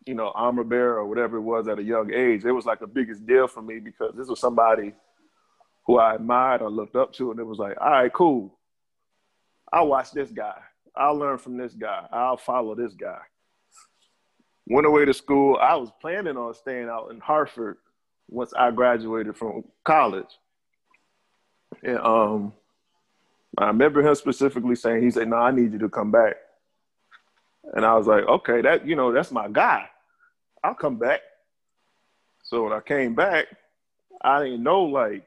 you know, armor bearer or whatever it was at a young age, it was like the biggest deal for me because this was somebody who I admired or looked up to, and it was like, all right, cool. I'll watch this guy. I'll learn from this guy. I'll follow this guy. Went away to school. I was planning on staying out in Hartford once I graduated from college. And um, I remember him specifically saying, he said, no, I need you to come back. And I was like, okay, that, you know, that's my guy. I'll come back. So when I came back, I didn't know like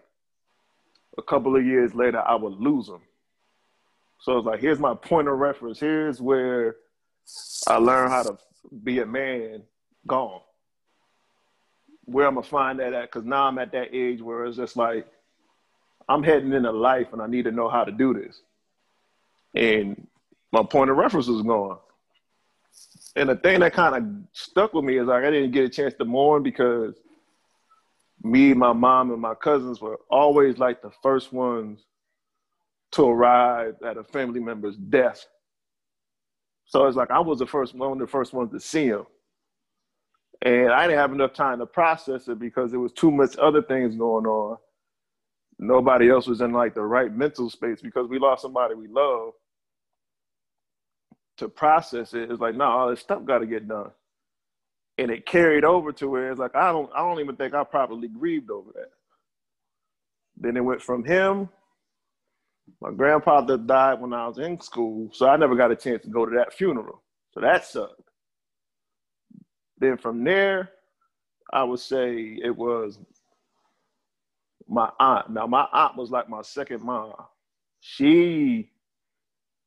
a couple of years later I would lose him. So it's like, here's my point of reference. Here's where I learned how to be a man gone. Where I'm gonna find that at? Because now I'm at that age where it's just like I'm heading into life and I need to know how to do this. And my point of reference is gone. And the thing that kind of stuck with me is like I didn't get a chance to mourn because me, my mom, and my cousins were always like the first ones to arrive at a family member's death. So it's like I was the first one the first ones to see him. And I didn't have enough time to process it because there was too much other things going on. Nobody else was in like the right mental space because we lost somebody we love. To process it, it's like, no, all this stuff got to get done. And it carried over to where it's like, I don't, I don't even think I properly grieved over that. Then it went from him. My grandfather died when I was in school, so I never got a chance to go to that funeral. So that sucked. Then from there, I would say it was my aunt. Now my aunt was like my second mom. She,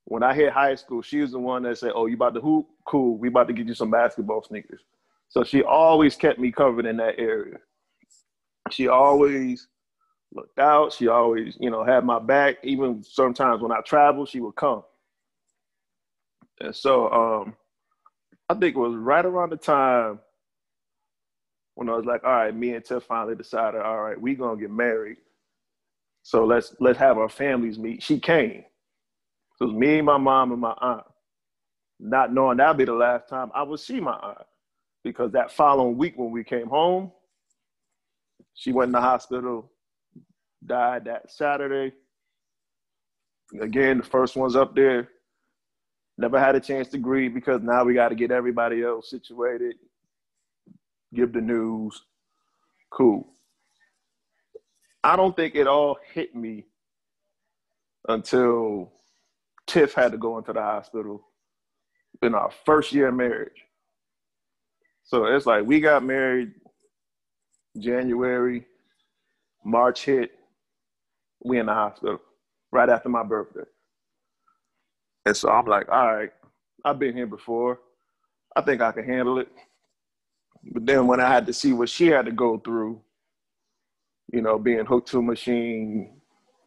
when I hit high school, she was the one that said, "Oh, you about to hoop? Cool. We about to get you some basketball sneakers." So she always kept me covered in that area. She always looked out. She always, you know, had my back. Even sometimes when I traveled, she would come. And so um, I think it was right around the time when I was like, all right, me and Tiff finally decided, all right, we gonna get married. So let's let's have our families meet. She came. So it was me, my mom, and my aunt. Not knowing that'd be the last time I would see my aunt. Because that following week when we came home, She went in the hospital, died that Saturday. Again, the first one's up there. Never had a chance to grieve because now we got to get everybody else situated, give the news. Cool. I don't think it all hit me until Tiff had to go into the hospital in our first year of marriage. So it's like we got married January, March hit, we in the hospital right after my birthday. And so I'm like, all right, I've been here before. I think I can handle it. But then when I had to see what she had to go through, you know, being hooked to a machine,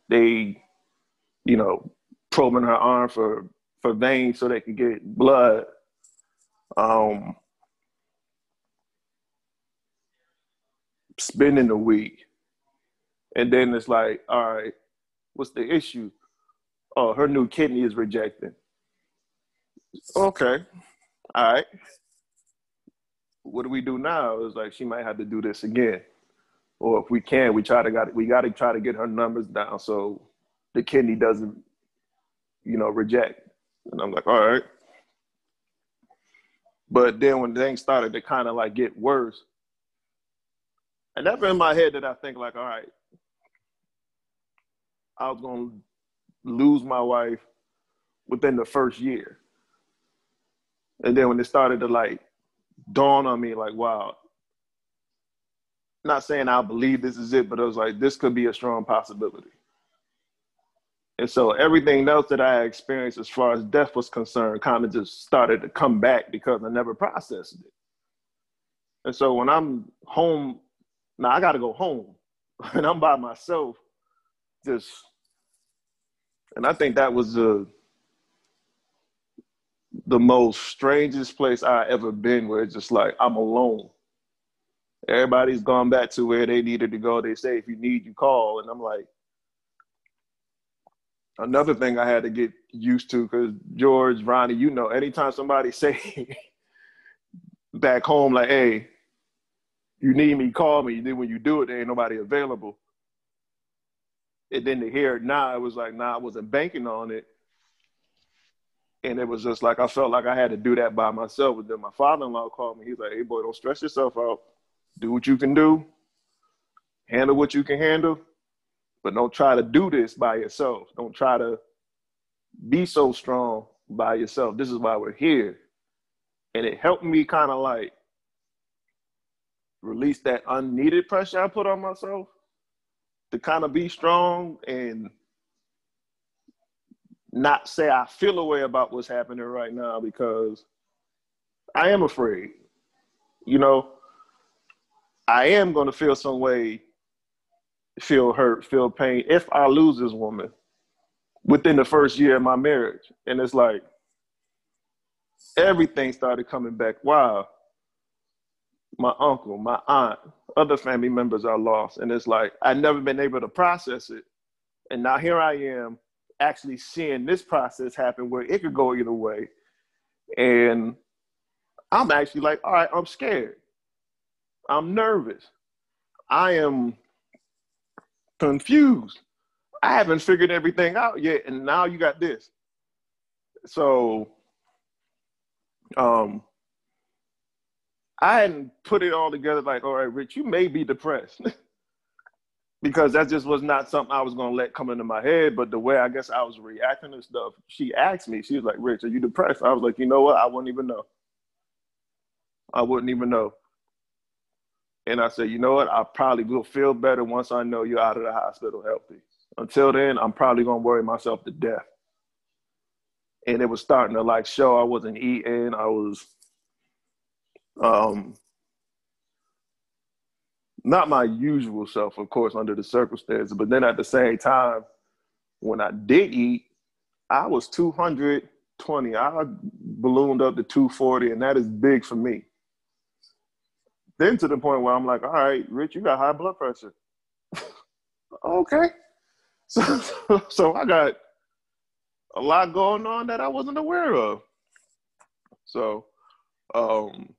they, you know, probing her arm for for veins so they could get blood. Um, spending a week, and then it's like, all right, what's the issue? Oh, her new kidney is rejecting. Okay, all right. What do we do now? It's like she might have to do this again, or if we can, we try to got we got to try to get her numbers down so the kidney doesn't, you know, reject. And I'm like, all right. But then when things started to kind of like get worse, and never in my head did I think like, all right, I was gonna lose my wife within the first year. And then when it started to like dawn on me, like, wow, not saying I believe this is it, but I was like, this could be a strong possibility. And so everything else that I experienced as far as death was concerned kind of just started to come back because I never processed it. And so when I'm home, now I got to go home and I'm by myself, just, and I think that was the, the most strangest place I ever been where it's just like I'm alone. Everybody's gone back to where they needed to go. They say if you need, you call. And I'm like, another thing I had to get used to because George, Ronnie, you know, anytime somebody say back home like, "Hey, you need me, call me." Then when you do it, there ain't nobody available. And then to hear it now, it was like, nah, I wasn't banking on it. And it was just like I felt like I had to do that by myself. But then my father-in-law called me. He's like, "Hey, boy, don't stress yourself out. Do what you can do. Handle what you can handle." But don't try to do this by yourself. Don't try to be so strong by yourself. This is why we're here. And it helped me kind of like release that unneeded pressure I put on myself to kind of be strong and not say I feel a way about what's happening right now because I am afraid. You know, I am going to feel some way feel hurt, feel pain if I lose this woman within the first year of my marriage. And it's like everything started coming back. Wow. My uncle, my aunt, other family members are lost. And it's like I've never been able to process it. And now here I am actually seeing this process happen where it could go either way. And I'm actually like, all right, I'm scared. I'm nervous. I am confused. I haven't figured everything out yet, and now you got this. So, um, I hadn't put it all together. Like, all right, Rich, you may be depressed because that just was not something I was gonna let come into my head. But the way I guess I was reacting to stuff, she asked me. She was like, "Rich, are you depressed?" I was like, "You know what? I wouldn't even know. I wouldn't even know." And I said, you know what? I probably will feel better once I know you're out of the hospital healthy. Until then, I'm probably gonna worry myself to death. And it was starting to like show I wasn't eating. I was um not my usual self, of course, under the circumstances. But then at the same time, when I did eat, I was 220. I ballooned up to 240, and that is big for me. Then to the point where I'm like, all right, Rich, you got high blood pressure. okay. So, so, I got a lot going on that I wasn't aware of. So, um,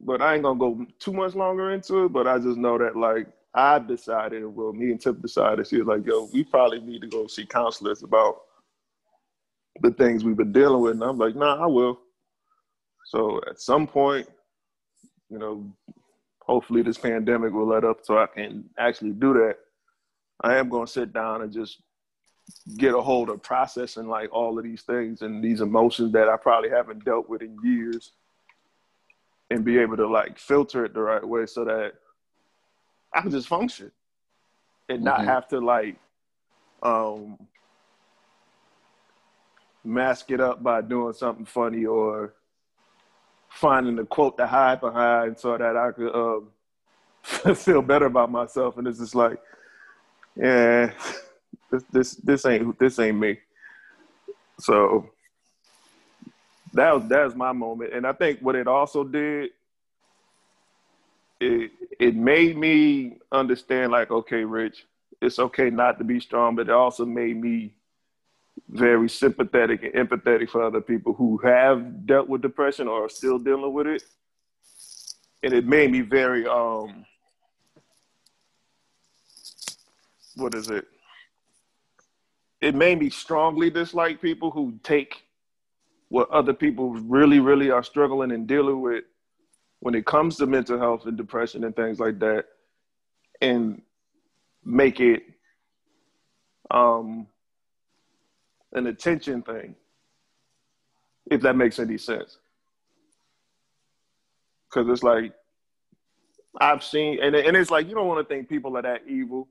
but I ain't gonna go too much longer into it. But I just know that like I decided, well, me and Tiff decided, she was like, yo, we probably need to go see counselors about the things we've been dealing with. And I'm like, nah, I will. So at some point, you know, hopefully this pandemic will let up so I can actually do that. I am to sit down and just get a hold of processing like all of these things and these emotions that I probably haven't dealt with in years and be able to like filter it the right way so that I can just function and not Mhm. have to like um mask it up by doing something funny or finding a quote to hide behind so that I could um, feel better about myself. And it's just like, yeah, this this this ain't this ain't me. So that was that was my moment, and I think what it also did, it it made me understand like, okay, Rich, it's okay not to be strong, but it also made me very sympathetic and empathetic for other people who have dealt with depression or are still dealing with it. And it made me very um what is it? It made me strongly dislike people who take what other people really, really are struggling and dealing with when it comes to mental health and depression and things like that and make it um an attention thing, if that makes any sense. Because it's like, I've seen, and, and it's like, you don't want to think people are that evil.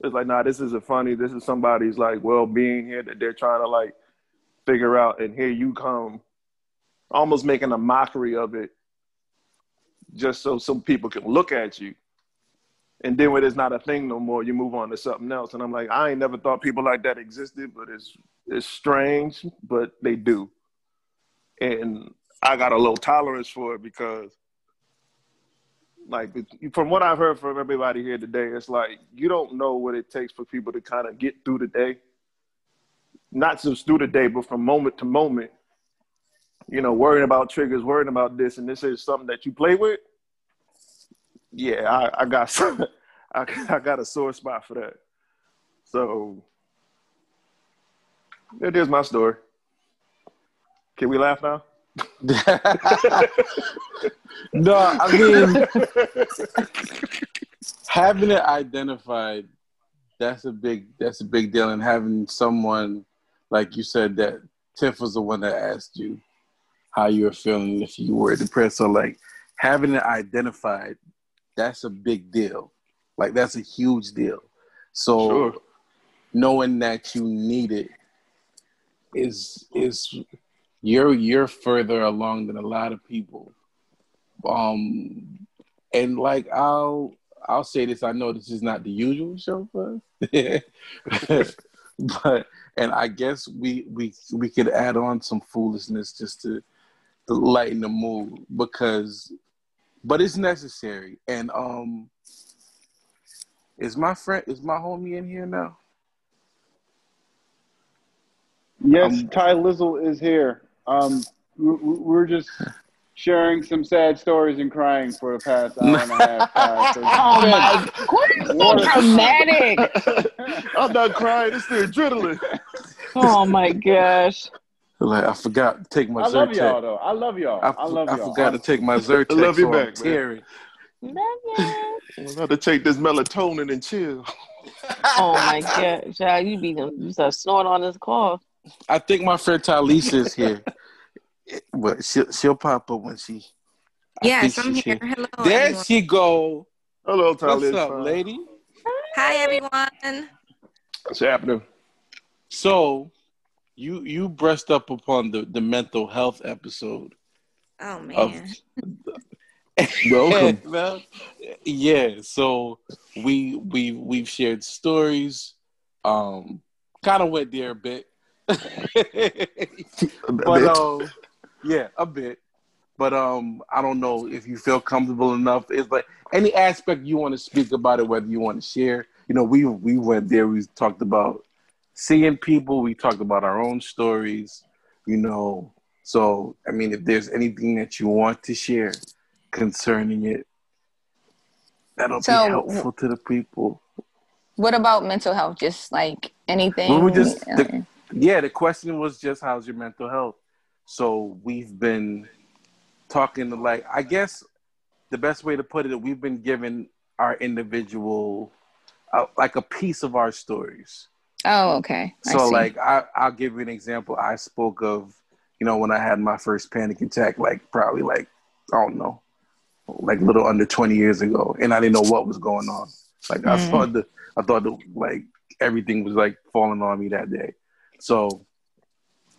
It's like, nah, this isn't funny. This is somebody's like well being here that they're trying to like figure out. And here you come, almost making a mockery of it just so some people can look at you. And then when it's not a thing no more, you move on to something else. And I'm like, I ain't never thought people like that existed, but it's it's strange, but they do. And I got a little tolerance for it because, like, from what I've heard from everybody here today, it's like you don't know what it takes for people to kind of get through the day. Not just through the day, but from moment to moment. You know, worrying about triggers, worrying about this, and this is something that you play with. Yeah, I, I got some, I, I got a sore spot for that. So it is my story. Can we laugh now? no, I mean having it identified that's a big that's a big deal and having someone like you said that Tiff was the one that asked you how you were feeling if you were depressed. So like having it identified, that's a big deal. Like that's a huge deal. So Sure. knowing that you need it is is you're you're further along than a lot of people. Um and like I'll I'll say this, I know this is not the usual show for us. but and I guess we we we could add on some foolishness just to to lighten the mood because but it's necessary. And um is my friend is my homie in here now? Yes, Um, Ty Lizzle is here. Um, we- we- we're just sharing some sad stories and crying for the past hour and a half. Ty, oh so- Oh my, Corey's so Water. dramatic. I'm not crying. It's the adrenaline. Oh my gosh. Like I forgot to take my I love Zyrtec. y'all though. I love y'all. I, I, love y'all. I forgot to take my Zyrtec. I love you so I'm back, man. Love it. I'm about to take this melatonin and chill. Oh my gosh, child, you be you start snoring on this call. I think my friend Talisa is here. But she'll, she'll pop up when she. I Yes, I'm she's here. Hello. There everyone. she go. Hello, What's up, lady? Hi, everyone. What's happening? So, you you brushed up upon the the mental health episode Oh of. man. Welcome. Yeah. So we we we've shared stories. Um, kind of went there a bit, but um, yeah, a bit. But um, I don't know if you feel comfortable enough. It's like any aspect you want to speak about it, whether you want to share. You know, we we went there. We talked about seeing people. We talked about our own stories. You know, so I mean, if there's anything that you want to share, concerning it that'll So, be helpful to the people. What about mental health? Just like anything? We just- the- Yeah, the question was just how's your mental health? So we've been talking to like I guess the best way to put it, we've been given our individual uh, like a piece of our stories. oh, okay. So like I, I'll give you an example. I spoke of, you know, when I had my first panic attack, like probably like I don't know, like a little under twenty years ago, and I didn't know what was going on. Like I Mm. thought the I thought the, like everything was like falling on me that day. So,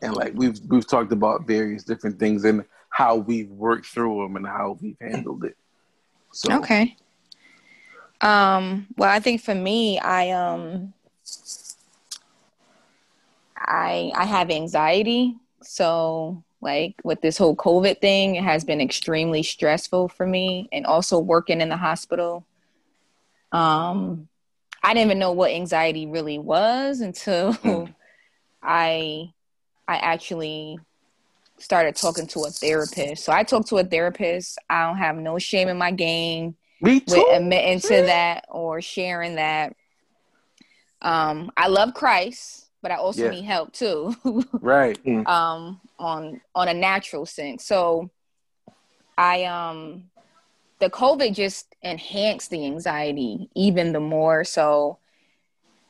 and like we've we've talked about various different things and how we've worked through them and how we've handled it. So Okay. Um, well, I think for me, I um I I have anxiety. So like with this whole COVID thing, it has been extremely stressful for me and also working in the hospital. Um I didn't even know what anxiety really was until Mm. I I actually started talking to a therapist. So I talked to a therapist. I don't have no shame in my game me with admitting to that or sharing that. Um, I love Christ, but I also Yeah. need help too. Right. um, on on a natural sense. So I um the COVID just enhanced the anxiety even the more. So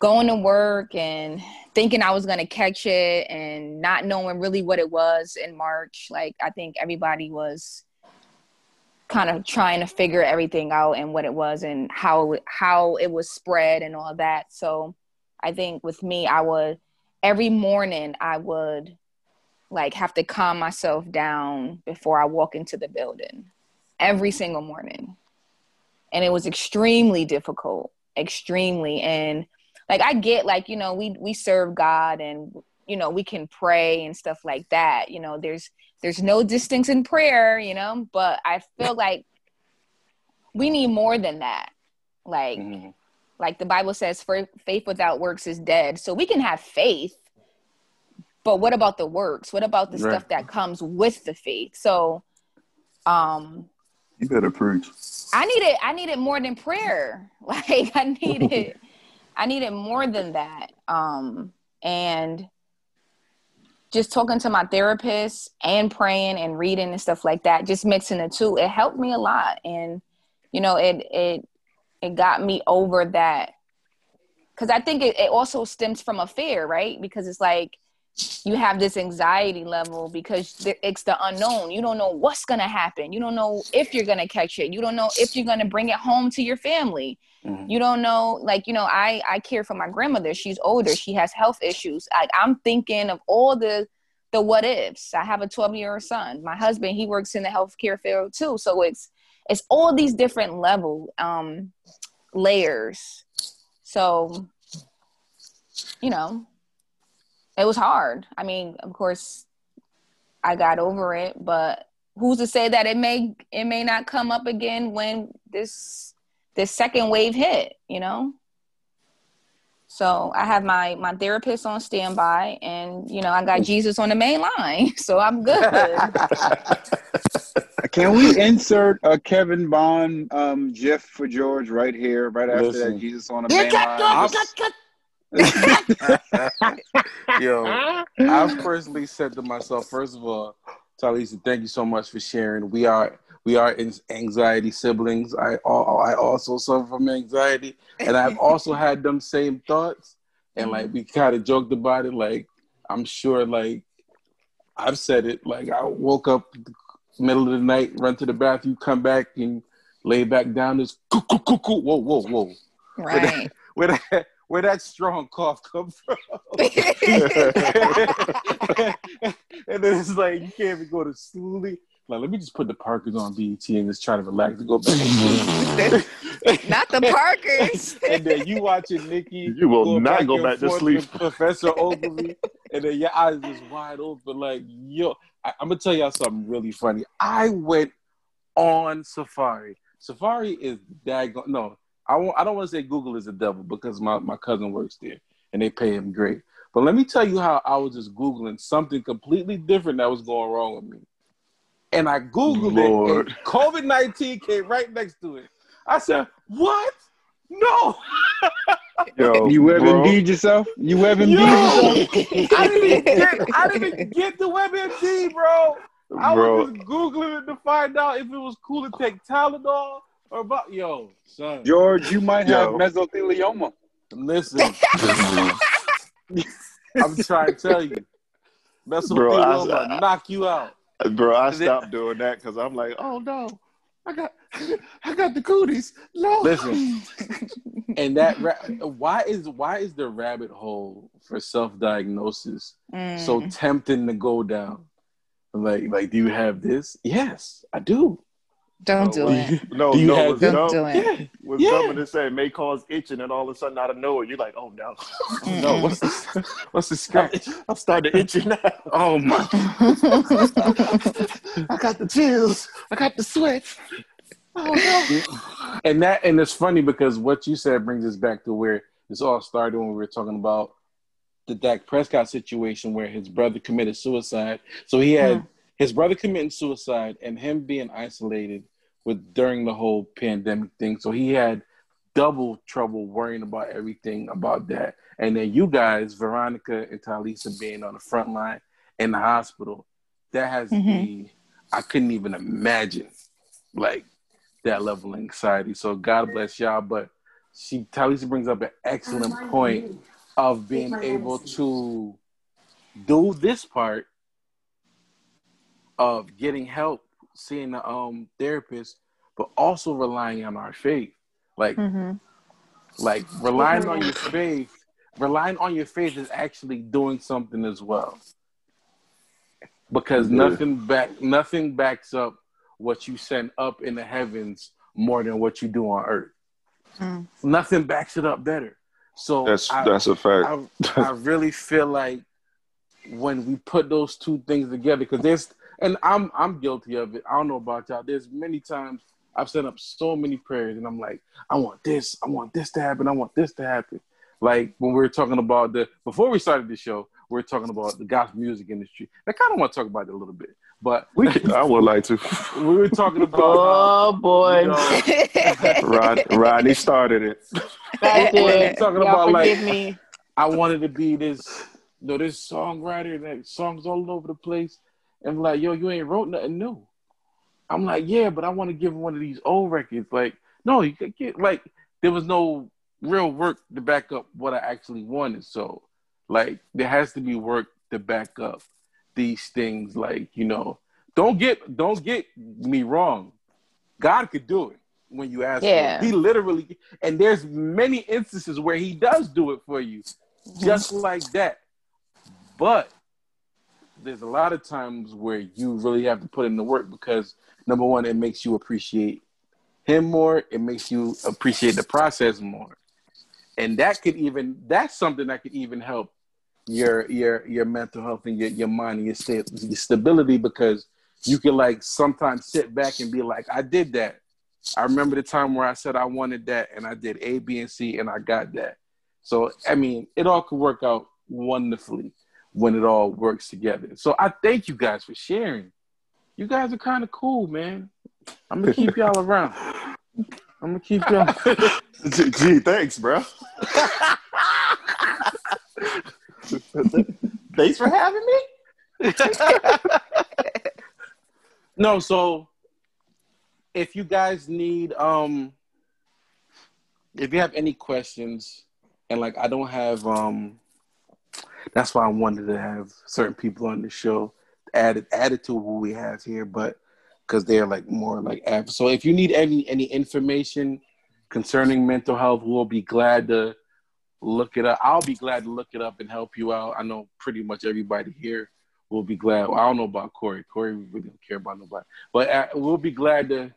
going to work and thinking I was gonna catch it and not knowing really what it was in March. Like I think everybody was kind of trying to figure everything out and what it was and how how it was spread and all that. So I think with me, I would every morning I would like have to calm myself down before I walk into the building every single morning. And it was extremely difficult, extremely. And like I get like, you know, we we serve God and you know, we can pray and stuff like that. You know, there's there's no distance in prayer, you know, but I feel like we need more than that. Like Mhm. like the bible says for faith without works is dead so we can have faith but what about the works what about the Right. stuff that comes with the faith so um You better preach. i need it i need it more than prayer like i need it i needed more than that um and just talking to my therapist and praying and reading and stuff like that just mixing the two it helped me a lot. And you know it it it got me over that. Because i think it, it also stems from a fear right? Because it's like you have this anxiety level because it's the unknown. You don't know what's going to happen. You don't know if you're going to catch it. You don't know if you're going to bring it home to your family. Mhm. you don't know like you know i i care for my grandmother. She's older. She has health issues. Like i'm thinking of all the the what ifs. I have a 12 year old son. My husband he works in the healthcare field too. So it's it's all these different level um layers. So you know it was hard i mean of course i got over it but who's to say that it may it may not come up again when this this second wave hit you know so i have my my therapist on standby and you know i got jesus on the main line so i'm good Can we insert a Kevin Bond um, GIF for George right here, right after Listen. that Jesus on the main line? Yo, I've personally said to myself, first of all, Talisa, thank you so much for sharing. We are we are in anxiety siblings. I I also suffer from anxiety, and I've also had them same thoughts. And like mm-hmm. we kind of joked about it. Like I'm sure, like I've said it. Like I woke up middle of the night, run to the bathroom, come back, and lay back down. This coo coo coo coo. Whoa whoa whoa. right Where that where that strong cough come from? and then it's like you can't even go to sleep. Like, let me just put the Parkers on BET and just try to relax and go back. not the parkers and then you watching Nikki. You will going not go back to sleep. with Professor Oglevee, and then your eyes just wide open. Like, yo, I, I'm gonna tell y'all something really funny. I went on Safari. Safari is daggone. No, I won't, I don't want to say Google is the devil because my, my cousin works there and they pay him great. But let me tell you how I was just Googling something completely different that was going wrong with me. and I googled Lord. it, COVID nineteen came right next to it. I said, "What? No, Yo, You bro, WebMD yourself? You WebMD Yo! yourself? I didn't even get, I didn't even get the WebMD, bro. I bro, was just googling it to find out if it was cool to take Tylenol or about yo, son. George, you might have Yo. mesothelioma. Listen, I'm trying to tell you, that's what Bro, they I- will I- knock you out. bro, I Is stopped doing that because I'm like, oh no, I got, I got the cooties. No, Listen, and that ra- why is why is the rabbit hole for self diagnosis so Mm. tempting to go down? Like, like, do you have this? Yes, I do. Don't do it. no, Do you no, have them? Don't dumb. do it. Yeah. Was Yeah. dumb to say may cause itching, and all of a sudden out of nowhere you're like, oh no, No, what's the what's the scratch? I'm starting itching now. Oh my! I got the chills. I got the sweats. Oh no. and that and it's funny because what you said brings us back to where this all started when we were talking about the Dak Prescott situation where his brother committed suicide. So he had his brother committing suicide and him being isolated with during the whole pandemic thing. So he had double trouble worrying about everything about that. And then you guys, Veronica and Talisa being on the front line in the hospital, that has mm-hmm. to be I couldn't even imagine like that level of anxiety. So God bless y'all. But she Talisa brings up an excellent point of being able to do this part of getting help, seeing the um therapist, but also relying on our faith. Like Mhm. like relying on your faith, relying on your faith is actually doing something as well. Because Yeah. nothing back nothing backs up what you send up in the heavens more than what you do on earth. Mm. Nothing backs it up better. So That's I, that's a fact. I, I really feel like when we put those two things together, because there's, and I'm I'm guilty of it. I don't know about y'all. There's many times I've set up so many prayers, and I'm like, I want this, I want this to happen, I want this to happen. Like when we were talking about the before we started the show, we are talking about the gospel music industry. I kind of want to talk about it a little bit, but we can, I would like to. we were talking about. Oh how, boy. you know, Rod, Rodney started it. That's We're it. talking Y'all about, like- me. I wanted to be this, you know, this songwriter that songs all over the place. And like, yo, you ain't wrote nothing new. I'm like, yeah, but I want to give him one of these old records. Like, no, you could get like there was no real work to back up what I actually wanted. So, like, there has to be work to back up these things. Like, you know, don't get don't get me wrong. God could do it when you ask Yeah. it. He literally and there's many instances where he does do it for you just mm-hmm. like that. But there's a lot of times where you really have to put in the work because number one, it makes you appreciate him more. It makes you appreciate the process more, and that could even that's something that could even help your your your mental health and your your mind and your, your stability because you can like sometimes sit back and be like, I did that. I remember the time where I said I wanted that and I did A, B, and C and I got that. So I mean, it all could work out wonderfully when it all works together. So I thank you guys for sharing. You guys are kind of cool, man. I'm gonna keep y'all around. I'm gonna keep y'all. Gee, thanks, bro. thanks for having me. no, so if you guys need um if you have any questions and like I don't have um that's why I wanted to have certain people on the show added added to who we have here, but because they're like more like. So if you need any any information concerning mental health, we'll be glad to look it up. I'll be glad to look it up and help you out. I know pretty much everybody here will be glad. Well, I don't know about Corey. Corey really don't care about nobody, but uh, we'll be glad to.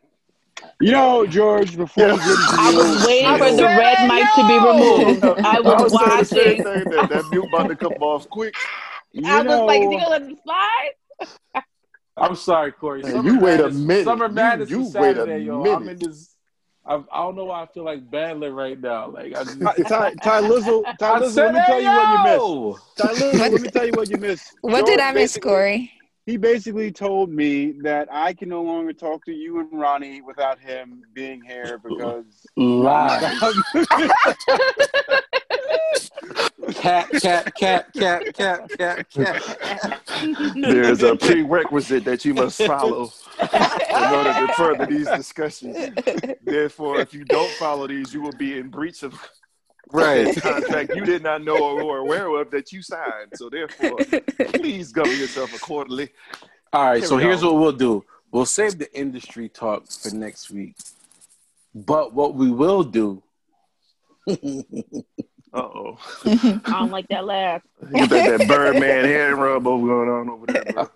You know, George, before we get into I was waiting for the red mic to be removed. I I was was saying the same watching. thing. That, that mute about to come off quick. you I was like, is know- he gonna let me slide? I'm sorry, Corey. Man, you wait a minute. Summer You- Madness you is wait a Saturday, yo. I'm minute. in this. I, I don't know why I feel like battling right now. Like I just, Ty, Ty, Ty Lizzle, Ty I Lizzle, said, let me tell you what you missed. Ty Lizzle, let me tell you what you missed. What did I miss, Corey? He basically told me that I can no longer talk to you and Ronnie without him being here because Lie. cat, cat, cat, cat, cat, cat, cat. There's a prerequisite that you must follow in order to further these discussions. Therefore, if you don't follow these, you will be in breach of Right. contract you did not know or were aware of that you signed. So therefore, please govern yourself accordingly. All right. Here So here's go. what we'll do. We'll save the industry talk for next week. But what we will do, Uh oh. I don't like that laugh. You got that Birdman hand rub over going on over there. Bro.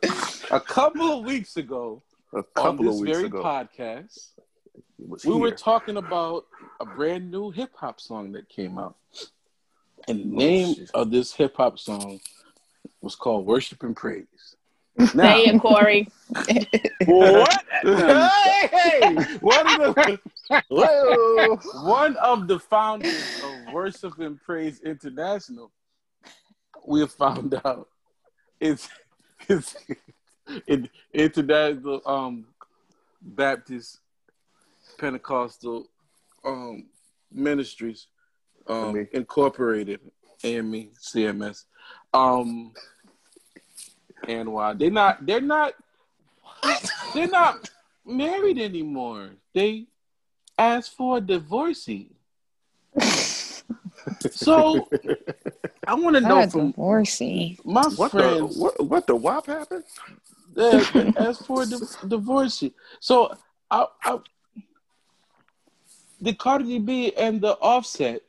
a couple of weeks ago, A on couple this of weeks very ago, podcast, it was we were talking about a brand new hip hop song that came out. And the name shit. of this hip hop song was called Worship and Praise. Say Now, it, Corey. what? hey, hey, one of the Whoa. one of the founders of Worship and Praise International, we have found out it's it's in international um Baptist Pentecostal um ministries um incorporated AME CMS um and why they're not they're not they're not married anymore they asked for a divorcee so I want to know That's from divorcee. my What the what, what the wop happened? that they asked for a di- divorcee. So I, I, the Cardi B and the Offset,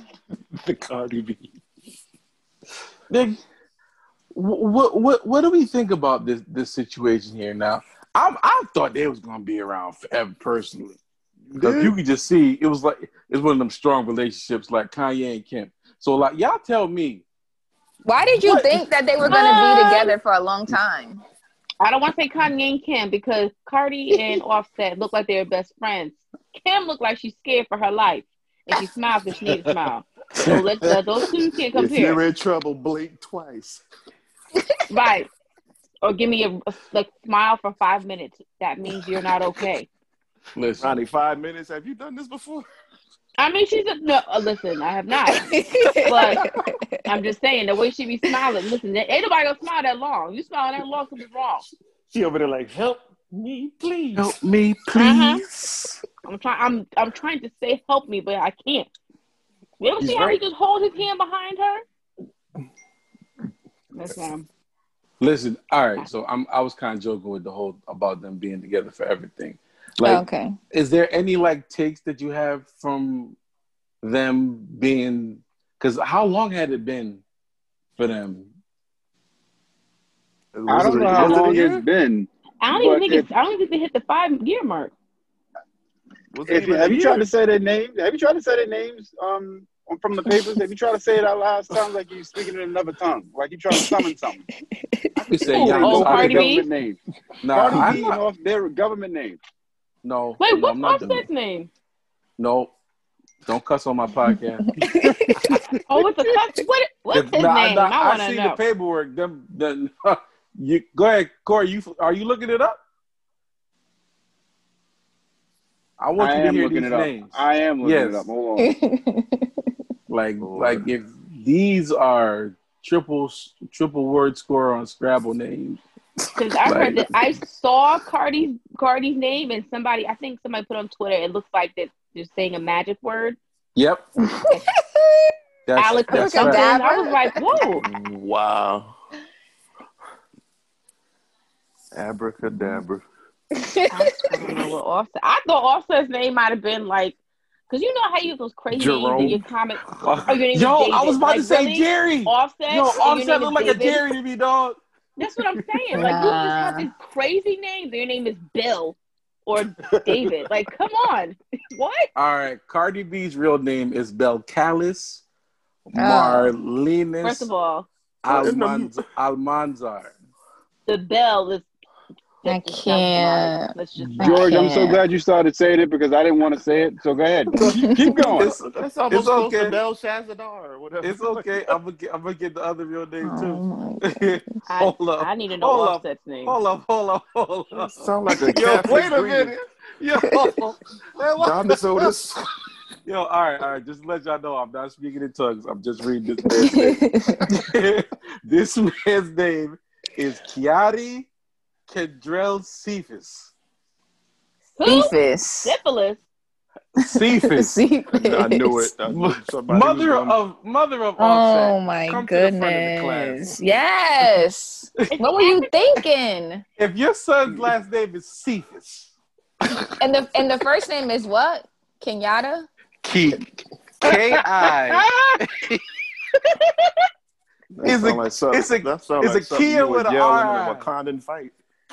The Cardi B. they, what what what do we think about this this situation here now? I I thought they was gonna be around forever personally. Because you could just see it was like it's one of them strong relationships like Kanye and Kim. So like y'all tell me, Why did you What? think that they were going to Uh, be together for a long time? I don't want to say Kanye and Kim because Cardi and Offset look like they're best friends. Kim looked like she's scared for her life, and she smiles because she needs to smile. So let's uh, those two can't If compare, you're in trouble, blink twice. right? Or give me a, a like smile for five minutes. That means you're not okay. listen, Ronnie, five minutes. Have you done this before? I mean, she's a, no. Uh, listen, I have not. But I'm just saying the way she be smiling. Listen, ain't nobody gonna smile that long. You smile that long, something's wrong. She over there like, help me, please. help me Uh-huh. please. I'm trying. I'm I'm trying to say help me, but I can't. You ever He's see how he just hold his hand behind her? Listen, Listen, all right. So I'm I was kind of joking with the whole about them being together for everything. Like, okay. is there any like takes that you have from them being? Because how long had it been for them? I don't know how was long it's been. I don't even think if- it's. I don't even think they hit the five year mark. If, even a have you tried to say their names? Have you tried to say their names um, from the papers? Have you tried to say it out loud? Sounds like you're speaking in another tongue, like you're trying to summon something. I could say Oh, yeah. oh, their Cardi B? government name. No, Cardi I'm B not- and off their government name. No. Wait, no, what's I'm not doing Offset's name? No, don't cuss on my podcast. Oh, it's a cuss. What? What's his Nah, name? nah, I want I to see know. the paperwork. Them, them, you go ahead, Corey. You are you looking it up? I want I you to am hear looking these it up. I am looking it Yes. up. Hold on. Like, Lord. like if these are triple triple word score on Scrabble names. Because I heard that I saw Cardi's Cardi's name and somebody. I think somebody put on Twitter. It looks like that they're saying a magic word. Yep. That's, Alex or that's right. I was like, whoa. Wow. Abracadabra. I don't know what Offset. I thought Offset's name might have been like, because you know how you have those crazy names Jerome. in your comic. Oh, your name is Yo, I was about Like, to say really? Jerry. Offset. Yo, Offset name look is like a Jerry to me, dog. That's what I'm saying. Like you just have these crazy names. and Your name is Bill or David. Like, come on. what? All right, Cardi B's real name is Belcalis Oh. Marlenis First of all, Almanz- Almanzar. the bell is I Fifty sounds right. can't. Let's just I George, I'm so glad you started saying it because I didn't want to say it. So go ahead. Keep going. It's, That's almost it's close okay. to Belshazzar or whatever. It's okay. I'm gonna get. I'm gonna get the other real name Oh too. my I, hold up. I need to know Hold up. Offset's name. Hold up. Hold up. Hold up. Sound like a Yo, wait a minute. Yo, Man, what- Thomas Otis. yo, all right, all right. Just to let y'all know, I'm not speaking in tongues. I'm just reading this man's name. this man's name is Kiari Kendrell Cephas. Who? Cephas. Syphilis. Cephas. Cephas. I knew it. I knew mother gonna- of mother of Oh Offset. my Come to the front of the goodness. class. Yes. what were you thinking? If your son's last name is Cephas, And the and the first name is what? Kenyatta? Key. K I. That It's a- sound like something- it's a- that sound it's like a something Kia you would with a yell R. a Wakandan fight.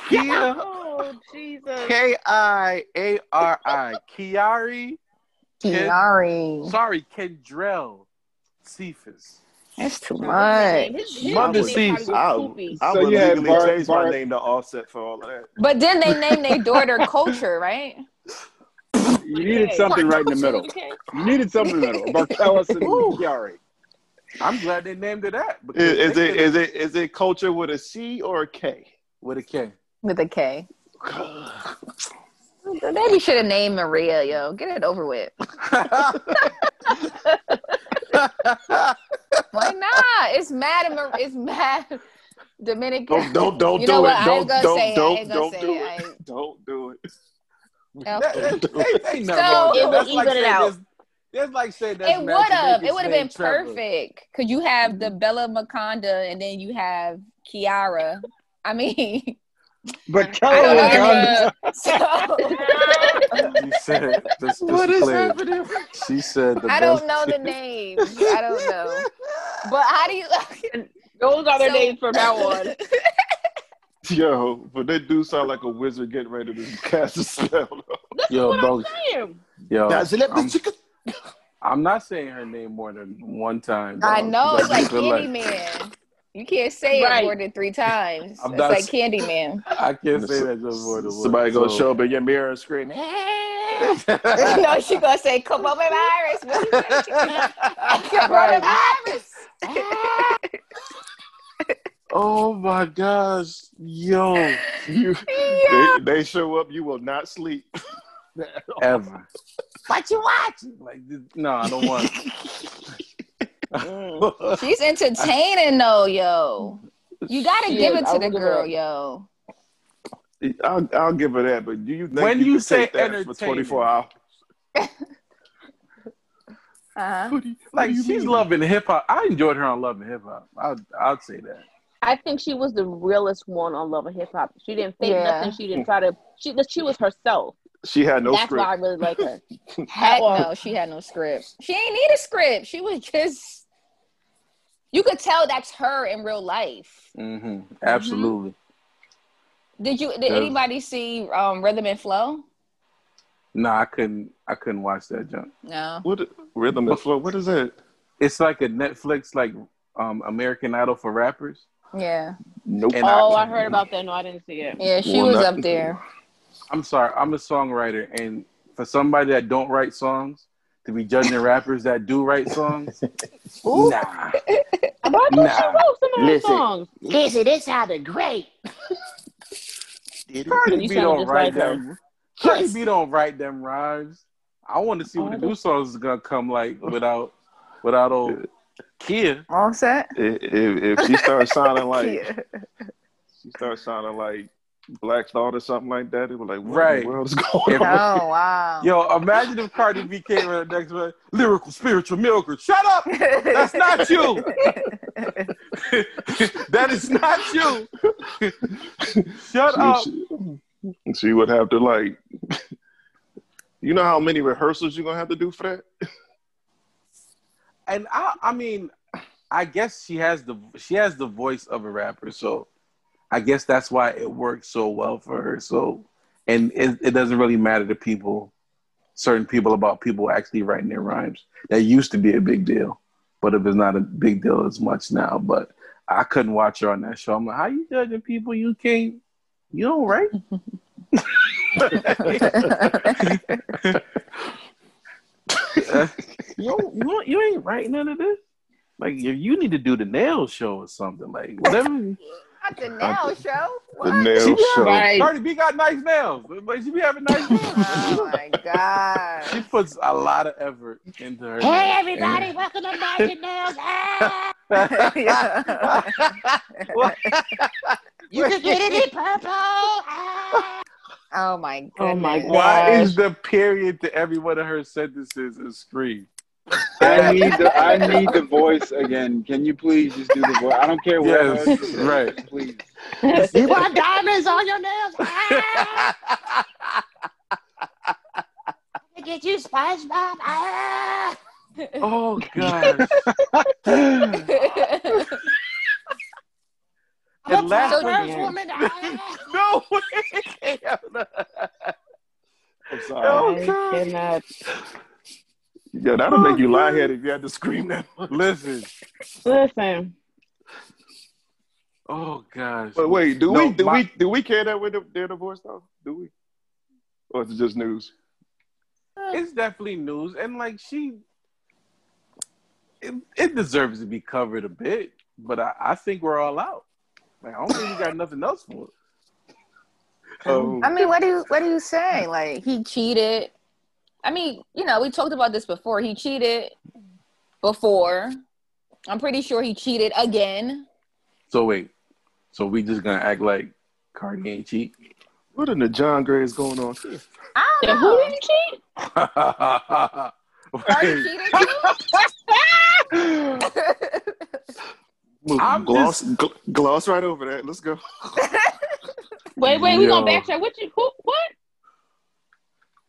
Kia Oh Jesus. K I A R I. Kiari. Ken- Kiari. Sorry, Kendrell Cephas. That's too much. his- his Mother name sees- probably was I, I So would legally Bart- change my name to Offset for all of that. But then they named their daughter Kulture, right? You needed something right in the middle. Okay. You needed something in the middle. Barkelis and Ooh. Kiari. I'm glad they named her that. because Is, is they it could've- is it is it culture with a C or a K? with a K? With a K. Maybe should have named Maria, yo. Get it over with. Why not? It's mad. Amer- It's mad. Dominican. Don't don't don't You do know it. what? I ain't Don't don't say it. Don't ain't gonna don't do it. It. Don't do it. Okay. That- that- ain't- ain't So- It that. will like even it out. there's- There's like saying that's It would have. It would have been Trevor. perfect. Cause you have the Bella Maconda and then you have Kiara. I mean, But I Kelly was know. So She said, just, just What to is clear, happening? She said the I don't know the name. I don't know. But how do you? Those are their So- names from now on. Yo, but they do sound like a wizard getting ready to cast a spell. Yo, what bro, I'm saying. yo, Now, so let me I'm, check. I'm not saying her name more than one time. I know, it's like feel Candyman. You can't say it Right. more than three times. I'm it's not like Candyman. I can't say that just more than one. Somebody gonna so- show up in your mirror and scream. no, she gonna say coronavirus. What you say? coronavirus. Oh my gosh, yo, You, Yeah. they, they show up, you will not sleep. ever. What you watching? Like, no, I don't want. Mm. She's entertaining though, yo. You gotta She give is. it I to will the give her girl, yo. I'll, I'll give her that, but do you think When you, you can say take that for 24 hours? Uh-huh. You- like she's mean? loving hip hop. I enjoyed her on Love and Hip Hop. I'll I'll say that. I think she was the realest one on Love and Hip Hop. She didn't fake Yeah. nothing. She didn't try to. She she was herself. She had no That's script. why I really like her. Heck Well- no, she had no script. She ain't need a script. She was just you could tell that's her in real life. Mm-hmm. Absolutely. Did you did Yeah. anybody see um Rhythm and Flow? No, I couldn't. I couldn't watch that junk. No. What rhythm and flow? What is that? It's like a Netflix, like um American Idol for rappers. Yeah. Nope. And Oh, I- I heard about that. No, I didn't see it. Yeah, she Well, was not- up there. I'm sorry, I'm a songwriter, and for somebody that don't write songs to be judging rappers that do write songs, Ooh. nah. But I thought she Nah. wrote some of her Listen. songs. Listen, this sounded great. Cardi You B sounded don't just write like her. them. Cardi B don't write them rhymes. I want to see what Oh, the new songs is gonna come like without without old Kia. All set? If, if if she starts sounding like she starts sounding like Black Thought or something like that, it was like, what Right. in the world is going on? Oh wow. Yo, imagine if Cardi B came in the next one, lyrical, spiritual, milker. Shut up! That's not you. that is not you. Shut up. She, she, she would have to like, you know how many rehearsals you're gonna have to do for that? And I, I mean, I guess she has the she has the voice of a rapper, so I guess that's why it works so well for her. So, and it, it doesn't really matter to people, certain people about people actually writing their rhymes. That used to be a big deal, but it is not a big deal as much now. But I couldn't watch her on that show. I'm like, how you judging people you can't You don't write? you, don't, you, you ain't writing none of this? Like, if you need to do the nail show or something, like, whatever. Not the nail show. The What? nail She be show. Right. Cardi B got nice nails. Like, she be having nice nails. Oh my god. she puts a lot of effort into her. Hey, nails. everybody, welcome to Magic Nails. Ah, you can get it in purple. Ah. oh my goodness. Oh my god. Why is the period to every one of her sentences a scream? I need the I need the voice again. Can you please just do the voice? I don't care what. Yes, else you say, right. Please. You want diamonds on your nails? Ah. Get you SpongeBob. Ah. oh gosh. I'm And last first one- woman. Ah. no way. I'm sorry. Oh, I God. cannot. Yeah, that'll make oh, you lie headed if you had to scream that. Listen. Listen. Oh gosh. But wait, do No, we do my- we do we care that with the, their divorce though? Do we? Or is it just news? Eh. it's definitely news, and like she, it, it deserves to be covered a bit. But I, I think we're all out. Like I don't think we got nothing else for it. Oh, I mean, what do you what do you say? Like he cheated. I mean, you know, we talked about this before. He cheated before. I'm pretty sure he cheated again. So wait, so we just gonna act like Cardi ain't cheat? what in the John Gray is going on here? I don't who know. didn't cheat? Cardi cheated too? Move- I'm gloss gl- gloss right over that. Let's go. Wait, wait, we gonna backtrack. What you who what?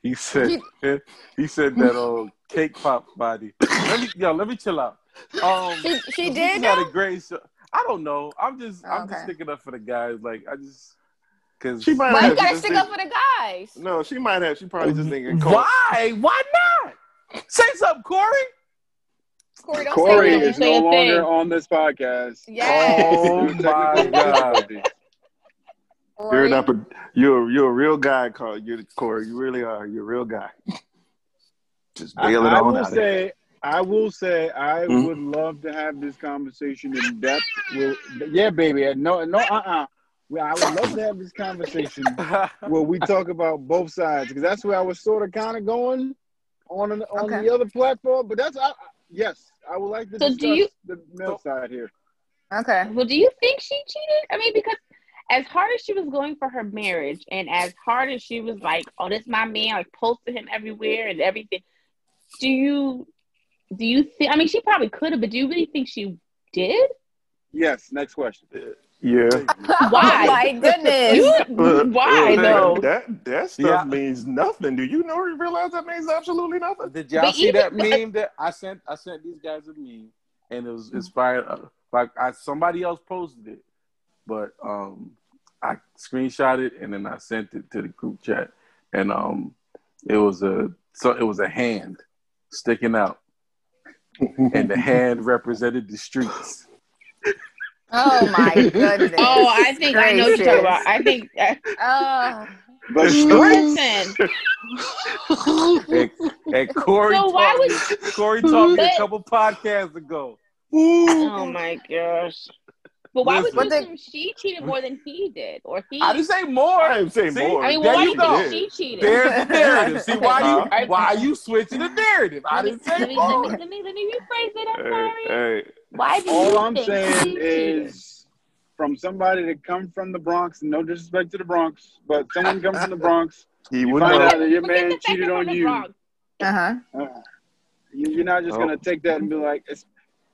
He said he said that old cake pop body. Let me yo, let me chill out. Um, she she she did had a great show. I don't know. I'm just I'm just Okay. sticking up for the guys. Like I just because She might Why have you gotta stick think- up for the guys? No, she might have. She probably just thinking. Cole. Why? Why not? Say something, Corey. Corey, don't Corey say that. is no a thing. longer on this podcast. Yes. Oh my god. You're Corey. not. a- You're you're a real guy, Carl. You're Corey. You really are. You're a real guy. Just I, bail it I on will out. there. say, I will say, I Hmm? would love to have this conversation in depth. With, yeah, baby. No, no, uh, uh Well, I would love to have this conversation where we talk about both sides because that's where I was sort of kind of going on an, on Okay. the other platform. But that's I, I- yes, I would like to So discuss do you- the male side here. Okay. Well, do you think she cheated? I mean, because as hard as she was going for her marriage, and as hard as she was like, "Oh, this my man," like posted him everywhere and everything. Do you do you think? I mean, she probably could have, but do you really think she did? Yes. Next question. Yeah. Why? Oh my goodness. You, But- why but though? That that stuff Yeah. means nothing. Do you know? Realize that means absolutely nothing. Did y'all But see even- that meme that I sent? I sent these guys a meme, and it was inspired. uh, Like I, somebody else posted it, but um, I screenshot it and then I sent it to the group chat, and um, it was a so it was a hand sticking out, and the hand represented the streets. Oh my goodness. Oh, I think I know what you're talking about. I think. Uh, Oh. But listen, And, and Corey, So why taught me, Corey taught me a couple podcasts ago. oh my gosh. But why would you assume she cheated more than he did, or he? I didn't say more. I didn't say See? more. I mean, well, why you do you go. think she cheated? There's the narrative. See why Huh? you why are you switching the narrative? I didn't let, say me, let, more. me, let me let me rephrase it. I'm Hey, sorry. hey, Why do you all I'm think saying she is, from somebody that come from the Bronx, no disrespect to the Bronx, but someone comes from the Bronx, he you would find know. out that your Forget man cheated on you. Uh-huh. Uh, you, you're not just Oh. gonna take that and be like, it's,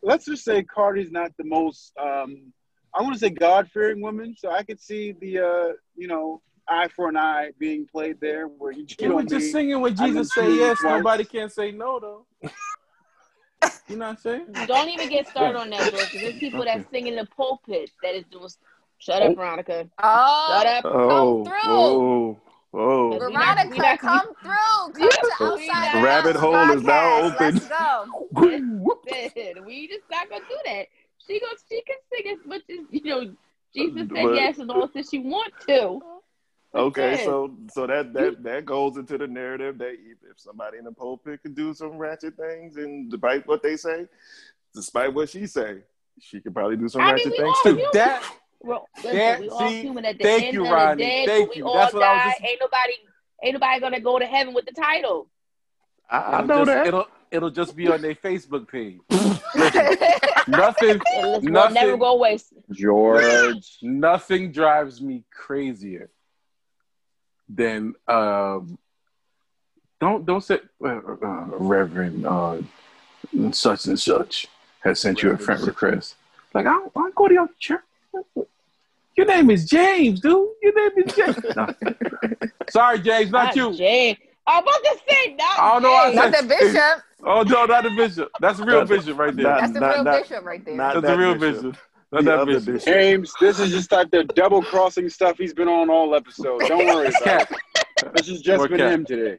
let's just say Cardi's not the most, um, I want to say God fearing woman, so I could see the, uh, you know, eye for an eye being played there, where you cheat You were on just me. singing when Jesus been say yes. cheated twice. Nobody can say no though. You know what I'm saying? Don't even get started on that, bro. Because there's people that sing in the pulpit that is doing. Shut up, Veronica. Oh, Shut up. Oh, through. whoa, whoa. We not- Veronica, we not- come through. Come to outside the Rabbit House hole is now open. Let's go. We just not gonna do that. She goes. She can sing as much as you know. Jesus said But- yes as long as she want to. Okay, Yes. so so that that that goes into the narrative that if if somebody in the pulpit could do some ratchet things, and despite what they say, despite what she say, she could probably do some I ratchet we things too. human. That Well, listen, That- we all see, human at the thank end you, of Ronnie. the day. Thank we you. all That's what I was die. just- Ain't nobody, ain't nobody gonna go to heaven with the title. I, I it'll know just, that. It'll it'll just be on their Facebook page. Nothing Nothing. never go waste. George. nothing drives me crazier than um don't don't say uh, uh, Reverend uh, such and such has sent you a friend request. Like I don't, I don't go to your church. Your name is James, dude. Your name is James. No. Sorry, James, not you. Jay. I'm about to say not. I don't know I Not the bishop. Oh no, not the bishop. That's a real bishop right there. That's the not- real not- bishop right there. not- That's that the real bishop. bishop. Not The that other bishop. bishop. James, this is just like the double crossing stuff he's been on all episodes. Don't worry about it. This is just More been cat. him today.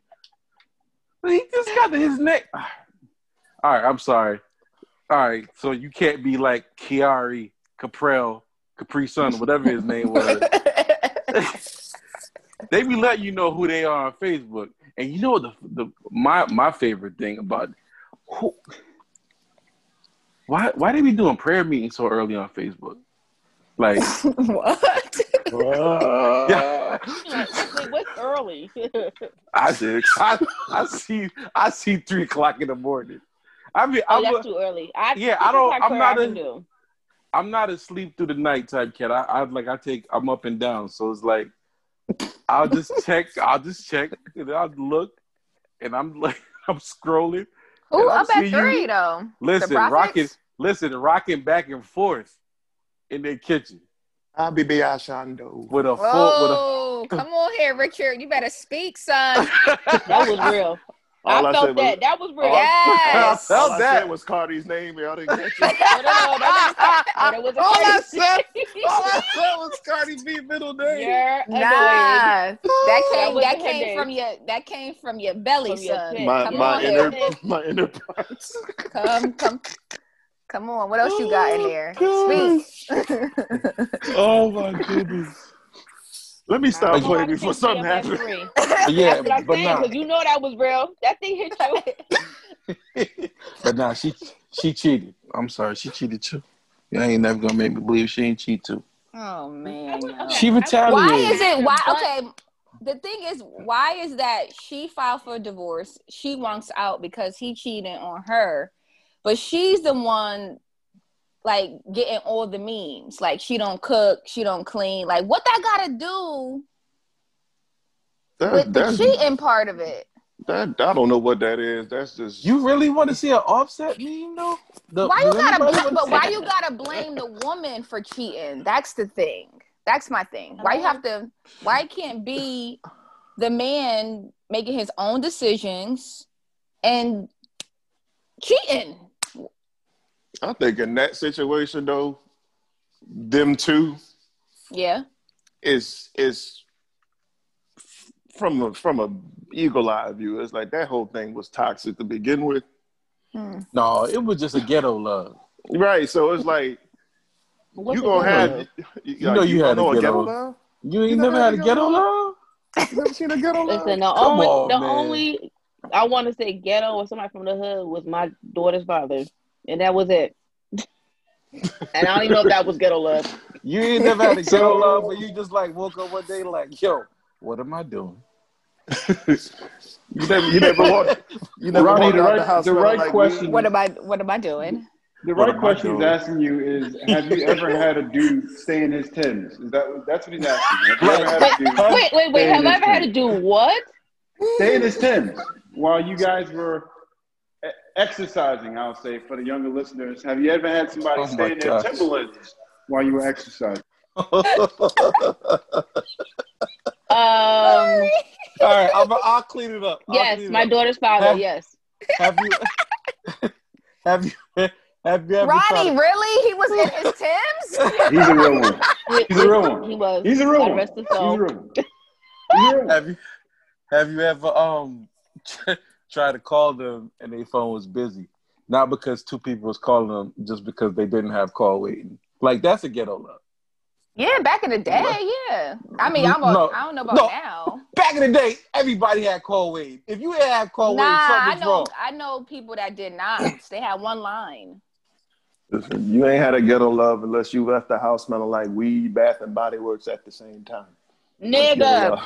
He just got his neck. All right, I'm sorry. All right, so you can't be like Kiari, Caprell, Capri Sun, whatever his name was. they be letting you know who they are on Facebook, and you know the the my my favorite thing about who, why why they be doing prayer meetings so early on Facebook? Like, what? yeah, Like, wait, what's early? I, did. I I see I see three o'clock in the morning. I mean, oh, I'm that's a, too early. I, Yeah, I don't- I'm not I a- can do. I'm not a sleep through the night type cat. I, I like I take I'm up and down, so it's like I'll just check. I'll just check. And I'll look, and I'm like I'm scrolling. Ooh, And I up at see you- three though. Listen, rocking. Listen, rocking back and forth in their kitchen I'll be Ashando. with a full Oh, come on here, Richard. You better speak, son. That was real. I All I felt said was- that. That was real. All I- Yes. I felt all I that. said was Cardi's name. Y'all didn't catch it. No, no, no, that was, that was a All I said- All I said was Cardi B middle name. You're Nah, that That came was that came from your that came from your belly, From son. pit. My come my on inner here. my inner parts. Come, come, come on. What else you got in oh, there? Speak. Oh my goodness. Let me stop I'm playing before something me up at happens. Yeah, That's what I'm but saying, nah. because you know that was real. That thing hit you. but nah, she she cheated. I'm sorry, she cheated too. You ain't never gonna make me believe she ain't cheat too. oh man. yo. She retaliated. Why is it? Why? Okay. The thing is, why is that she filed for divorce? She wants out because he cheated on her, but she's the one like getting all the memes. Like she don't cook, she don't clean. Like what that got to do That, with the cheating part of it? that- I don't know what that is. That's just You really want to see an offset meme though? The- Why you gotta? anybody Bl- but why you gotta blame the woman for cheating? That's the thing. That's my thing. Why you have to? Why can't be the man making his own decisions and cheating? I think in that situation though, them two Yeah. is is from a from a eagle eye view. It's like that whole thing was toxic to begin with. Hmm. No, it was just a ghetto love. Right. So it's like you the gonna have You know you had know a a ghetto- love? You ain't You never never had a ghetto ghetto love? You never seen a ghetto love? Listen, the Come only, on, the man. only, I want to say ghetto or somebody from the hood was my daughter's father, and that was it. and I don't even know if that was ghetto love. You ain't never had a So- ghetto love, but you just like woke up one day like, yo, what am I doing? You never, you never walked, you never Ronnie, walked the right- the house the right like question- weed? What am I? What am I doing? The right question he's asking you is: Have you ever had a dude stay in his tens? Is that that's what he's asking? you. Have you ever had a dude Wait, wait, wait. Have I his ever had to tens? do what? Stay in his tens while you guys were exercising? I'll say for the younger listeners, have you ever had somebody Oh my stay in their gosh. Timberlands while you were exercising? Um, All right, I'm, I'll clean it up. I'll yes, it my up. daughter's father. Have- Yes. Have you? have you? Have you ever Ronnie, to- really? He was in his Tims? He's a real one. He's a real one. He was. He's a real one. rest his He's a real one. He's a real one. Have you? Have you ever um tried to call them and their phone was busy? Not because two people was calling them, just because they didn't have call waiting. Like that's a ghetto love. Yeah, back in the day, yeah. I mean, I'm a, No. I don't know about No. now. Back in the day, everybody had call waiting. If you had call have cold Nah, wave, I know, wrong. I know people that did not. They had one line. Listen, you ain't had a ghetto love unless you left the house smelling like weed, bath, and body works at the same time. Nigga.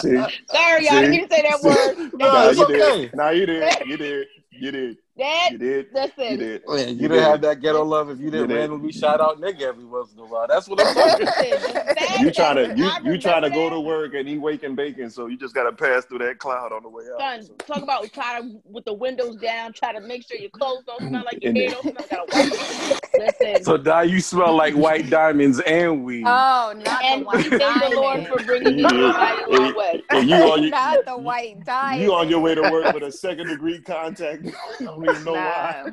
See? Sorry, y'all See? didn't mean to say that word. No, Nah, it's you okay. did. Nah, you did. You did. You did. That, You did. That's it. You listen, did. Oh, Man, you, You didn't did. have that ghetto love if you didn't You did. randomly shout out nigga every once in a while. That's what I'm talking about. listen. the You try to you I you try to go to work and eat wake and bacon, so you just gotta pass through that cloud on the way out. Son, talk about try to with the windows down, try to make sure your clothes don't smell like your And hair then- don't smell. Gotta. Listen, So now you smell like white diamonds and weed. Oh, not and the white thank the Lord for bringing you somebody a. And you on your not the white diamond. you on your way to work with a second degree contact. I don't even know why.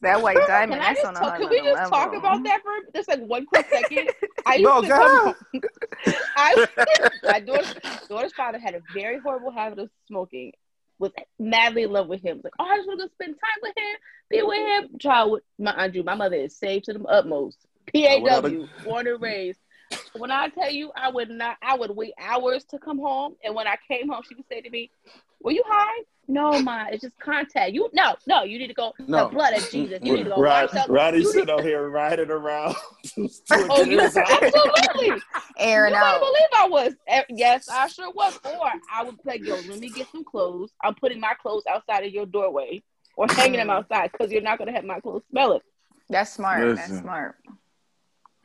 That white diamond, Can I that's just on a talk? whole Can we nother just talk about that for just like one quick second? I used No, to go come. I my daughter's, daughter's father had a very horrible habit of smoking. Was madly in love with him. Like, oh, I just want to go spend time with him, be with him. Child, with my Andrew, my mother is saved to the utmost. PAW, born and raised. When I tell you, I would not. I would wait hours to come home, and when I came home, she would say to me, "Were you high?" No, ma, it's just contact. You no, no. You need to go. No. The blood of Jesus. You need to go Rod, wash up. Roddy you sitting out here riding around. Oh, you absolutely. Airing you better out. believe I was. Eh, Yes, I sure was. Or I would play, yo, let me get some clothes. I'm putting my clothes outside of your doorway or hanging them outside because you're not going to have my clothes smell it. That's smart. Listen. That's smart.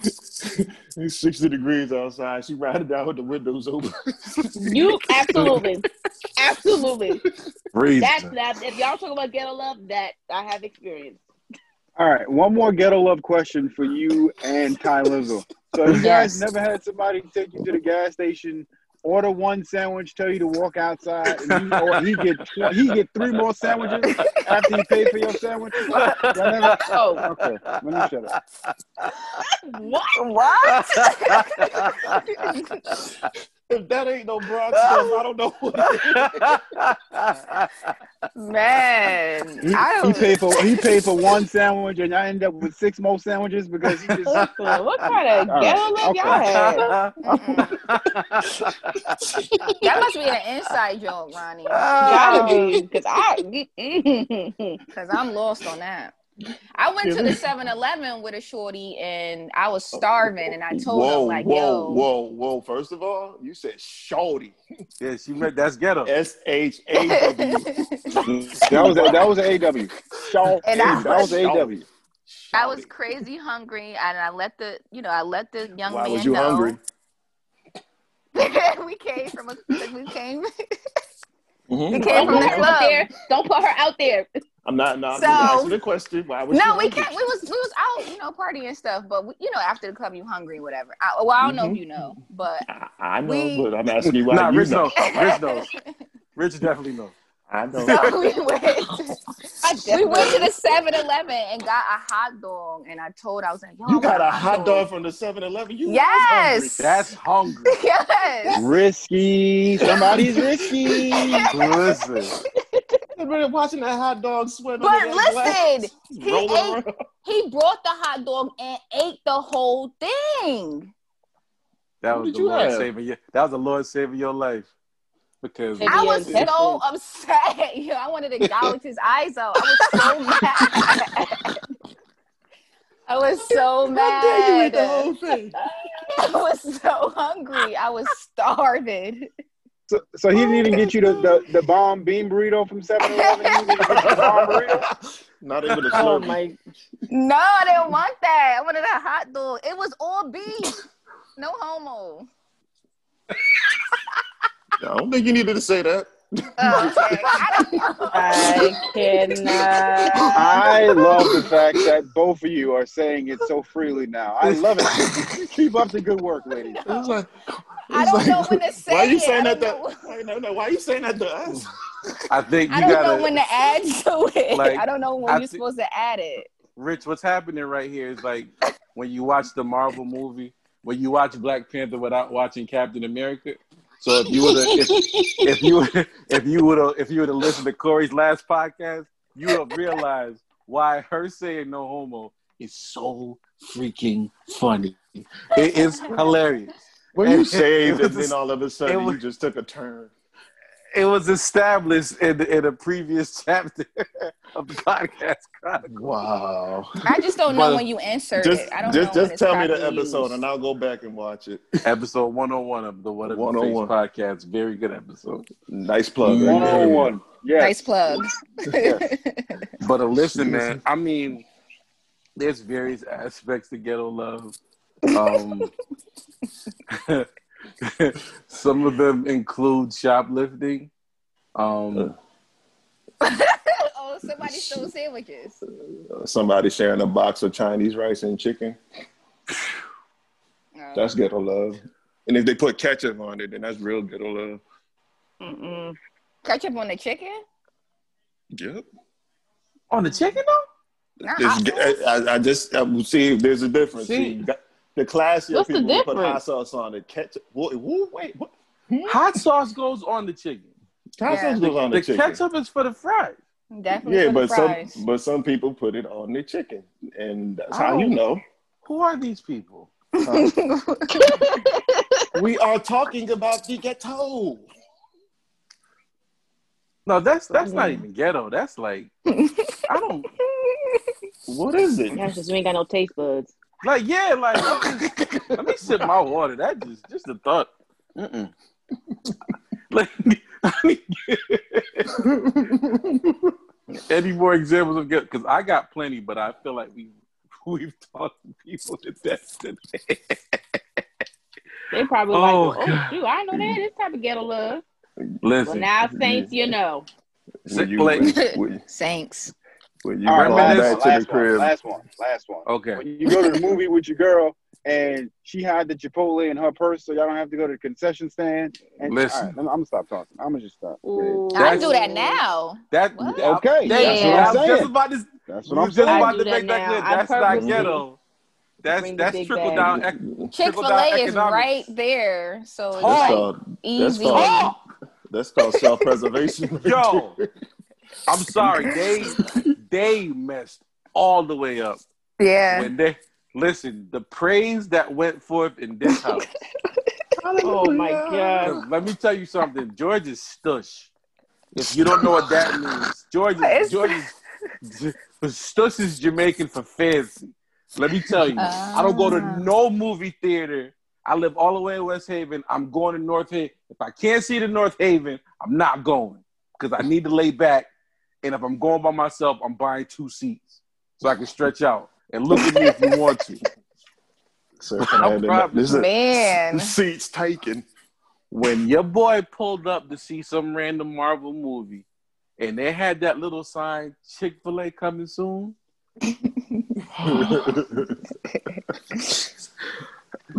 It's 60 degrees outside. She riding down with the windows open. You absolutely, absolutely. Freezing. That's that. If y'all talk about ghetto love, that I have experience. All right, one more ghetto love question for you and Ty Lizzle. So you guys Yes. never had somebody take you to the gas station, order one sandwich, tell you to walk outside, and he, or he get he get three more sandwiches after you pay for your sandwich. Never- Oh, Okay, let me shut up. what? What? if that ain't no Bronx stuff, I don't know what Man, He, I he don't. paid for he paid for one sandwich, and I end up with six more sandwiches because he just. Listen, what kind of All right, ghetto love y'all have? That must be an inside joke, Ronnie. Gotta be, because I. Because I'm lost on that. I went to the 7 Eleven with a shorty and I was starving and I told whoa, him, like, whoa, yo, whoa, whoa. First of all, you said shorty. yeah, she meant that's ghetto. S H A W. That was a, that was an AW. Shaw, And I that was was- an AW. I was crazy hungry and I let the, you know, I let the young Why man was you know. hungry? we came from a, we came, Mhm. we came Don't from put the club. there. Don't put her out there. I'm not. not So- asking the question. Why was No, we can't. We was we was out, you know, partying and stuff. But we, you know, after the club, you hungry, whatever. I, well, I don't know if Mhm. you know, but I, I know, We- but I'm asking you why Nah, you Rich know. knows. Rich knows. Rich definitely knows. I know. so we went. We went to the 7-Eleven and got a hot dog, and I told I was like, Yo, You got a hot dog from the 7-Eleven. You was Yes. That's hungry. Yes. Risky. Somebody's risky. Listen, hungry. I've been watching that hot dog sweat. But under that glass, listen, he ate- around. He brought the hot dog and ate the whole thing. that What was the you Lord have? saving you. That was the Lord saving your life. Because I was intestines. so upset. Yo, I wanted to gouge his eyes out. I was so mad. I was so mad. How dare you eat mad. the whole thing? I was so hungry. I was starving. So, so he didn't even get you the, the, the bomb bean burrito from 7 Eleven. Didn't even get you bomb burrito. A Oh my! No, I didn't want that. I wanted a hot dog. It was all beef. No homo. I don't think you needed to say that. Okay. I don't. I cannot. I love the fact that both of you are saying it so freely now. I love it. Keep up the good work, ladies. It was like, I don't know when to say Why are you saying that? don't To, know. no, no. Why are you saying that to us? I think you I don't gotta. know when to add to it. Like, I don't know when I you're thi- supposed to add it. Rich, what's happening right here is like when you watch the Marvel movie, when you watch Black Panther without watching Captain America. So if you would have, if, if you if you would have if you would have listened to Corey's last podcast, you would have realized why her saying no homo is so freaking funny. It is hilarious. When you And saved and then all of a sudden it was- you just took a turn. It was established in, in a previous chapter of the podcast. Chronicle. Wow. I just don't know But- when you insert Just it. I don't just know when just tell me the episode used. and I'll go back and watch it. Episode 101 of the What If Face 101. podcast. Very good episode. Nice plug. Mm. One on one. Yes. Nice plug. But uh, listen, man, I mean, there's various aspects to ghetto love. Um, some of them include shoplifting. Um, oh, somebody stole sandwiches. Somebody sharing a box of Chinese rice and chicken. Oh. That's ghetto love. And if they put ketchup on it, then that's real ghetto love. Mm-mm. Ketchup on the chicken? Yep. on the chicken though? Not It's hot ge- sauce? I, I just I will see if there's a difference. See. See, the classier What's people will put hot sauce on it. Ketchup. Wait, wait, wait what? Hmm? Hot sauce goes on the chicken. Hot Yeah. sauce goes on the, The chicken. ketchup is for the fries. Definitely yeah, for the but some but some people put it on the chicken, and that's how Oh. you know. Who are these people? Huh? we are talking about the ghetto. No, that's that's not mm-hmm. even ghetto. That's like I don't What is it? That's just we ain't got no taste buds. Like yeah, like I'm just- let me sip my water. That just just a thought. Mm-mm. like I mean, any more examples of ghetto? Because I got plenty, but I feel like we we've talked to people to death today. They probably Oh, like, oh, God. shoot, I know that. This type of ghetto love. Listen, Well, now, Saints, you know. When you, like- when, when, Thanks. When you All right, go Reminisce- last, back to one, the last one, last one, last one. okay. When you go to the movie with your girl and she had the Chipotle in her purse, so y'all don't have to go to the concession stand. And Listen. all right, I'm, I'm gonna stop talking. I'm gonna just stop. Ooh. I That's- do that now. That, What? Okay, that- that's Yeah. what I I'm was just saying. about to That's what I'm just saying. about to do make that that clear. now. I That's not ghetto. That's bring the that's big trickle bag. down. ec- Chick Fil A is right there. So it's that's like called that's easy. called oh! that's called self preservation. Yo, I'm sorry. They they messed all the way up Yeah. when they listen. The praise that went forth in this house. Oh, my God. 'Cause let me tell you something. George is stush. If you don't know what that means, George is It's- George is stush is Jamaican for fancy. Let me tell you, I don't go to Ah. no movie theater. I live all the way in West Haven. I'm going to North Haven. If I can't see the North Haven, I'm not going because I need to lay back. And if I'm going by myself, I'm buying two seats so I can stretch out and look at me if you want to. So can I add that? problem. This is Man. seats taken. when your boy pulled up to see some random Marvel movie and they had that little sign, Chick fil A coming soon.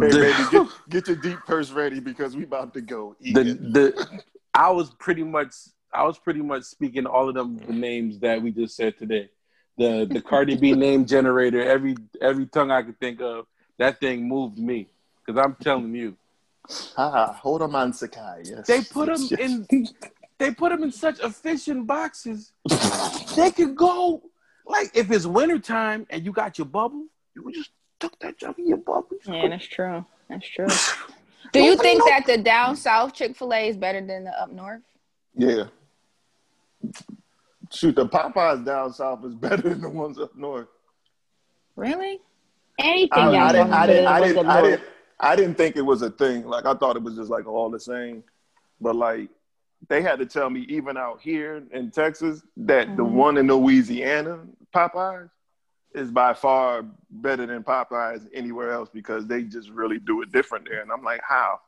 Hey, baby, get, get your deep purse ready because we about to go eat the the I was pretty much I was pretty much speaking all of them the names that we just said today. The the Cardi B name generator, every every tongue I could think of, that thing moved me. Because I'm telling you, Ah, hold on, man, Sakai. Yes. they put them yes, yes. in they put them in such efficient boxes. they could go like if it's wintertime and you got your bubble, you would just tuck that jump in your bubble. Yeah, that's true. That's true. Do you think that the down south Chick fil A is better than the up north? Yeah. Shoot, the Popeyes down south is better than the ones up north. Really? Anything I, I didn't, I didn't, I didn't, I didn't, I didn't think it was a thing. Like I thought it was just like all the same. But like they had to tell me even out here in Texas that the Mhm. one in Louisiana Popeyes is by far better than Popeyes anywhere else because they just really do it different there. And I'm like, how?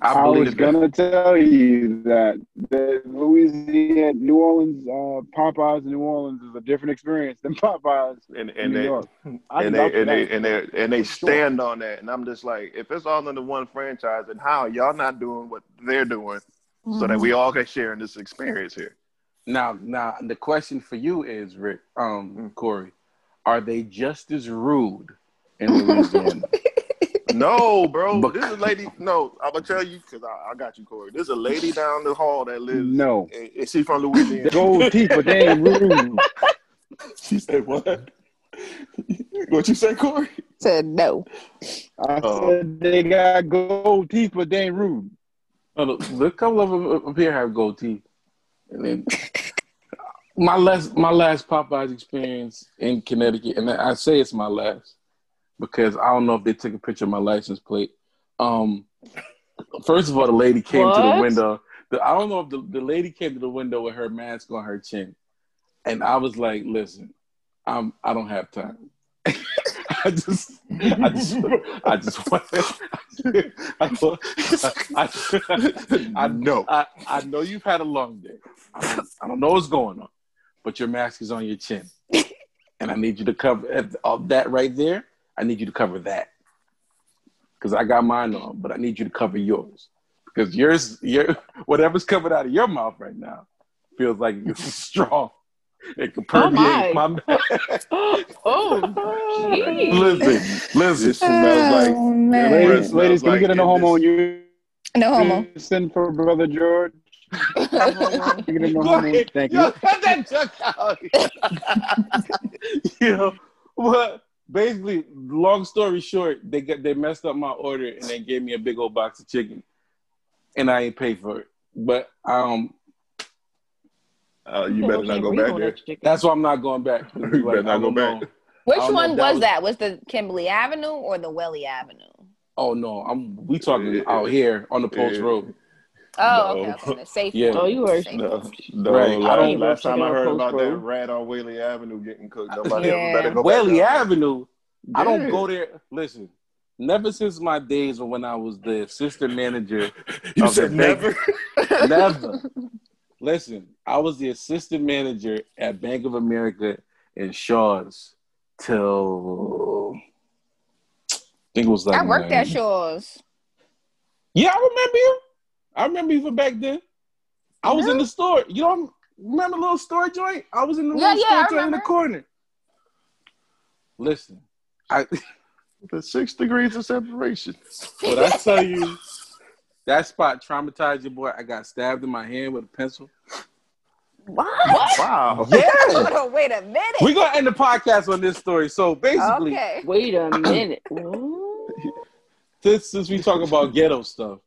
I I, was that. gonna tell you that the Louisiana, New Orleans, uh, Popeyes in New Orleans is a different experience than Popeyes And in and New they York. I and they and they and they and they Sure. stand on that. And I'm just like, if it's all under the one franchise, then how y'all not doing what they're doing so that we all can share in this experience here? Now, now the question for you is, Rick, Mm. um, Corey, are they just as rude in Louisiana? No, bro. But- this is a lady. No, I'm gonna tell you because I, I got you, Corey. There's a lady down the hall that lives. No. and- and she's from Louisiana. Gold teeth, but they ain't rude. she said what? What you say, Corey? Said no. I Oh. said they got gold teeth, but they ain't rude. Oh, the- A couple of them up here have gold teeth. And then my last my last Popeyes experience in Connecticut, and I say it's my last because I don't know if they took a picture of my license plate. Um, first of all, the lady came to the window. The, I don't know if the, the lady came to the window with her mask on her chin, and I was like, "Listen, I'm I don't have time." I just, I just, I just want, I, I, I, I know. I, I know you've had a long day. I don't, I don't know what's going on, but your mask is on your chin, and I need you to cover all that right there. I need you to cover that because I got mine on, but I need you to cover yours because yours, your whatever's coming out of your mouth right now feels like it's strong. It can Oh, permeate my. my. oh, geez. listen, listen. This smells like Oh, man. Breath Ladies, smells ladies, can we like get a no in homo? this- You No homo. send for brother George. Can we get a no homo? ahead. Thank Yo, you. cut that junk out. you know, but basically, long story short, they got they messed up my order and they gave me a big old box of chicken, and I ain't paid for it. But um, Uh, you better not go back there. that's why I'm not going back. You better not I go back. know. Which I don't know one was that was- that? Was the Kimberly Avenue or the Whalley Avenue? Oh no, I'm we talking Yeah. out here on the post Yeah. road. Oh, No. okay. okay. The safe. Yeah. Oh, you were- Safe No, no. Right. I Last, don't- last time I heard Post about that rat on Whalley Avenue getting cooked, nobody Yeah. ever better go back Whalley there. Avenue. I don't go there. Listen, never since my days when I was the assistant manager You of said the never. Never. Listen, I was the assistant manager at Bank of America in Shaw's till I think it was like I worked at nine- Shaw's. Yeah, I remember you. I remember you from back then. I was in the store. You don't remember the little store joint? I was in the Yeah, little yeah, store joint in the corner. Listen, I The six degrees of separation. when I tell you that spot traumatized your boy, I got stabbed in my hand with a pencil. What? Wow. Yeah. On, wait a minute. We're gonna end the podcast on this story. So basically, okay. Wait a minute. this, since since we talk about ghetto stuff,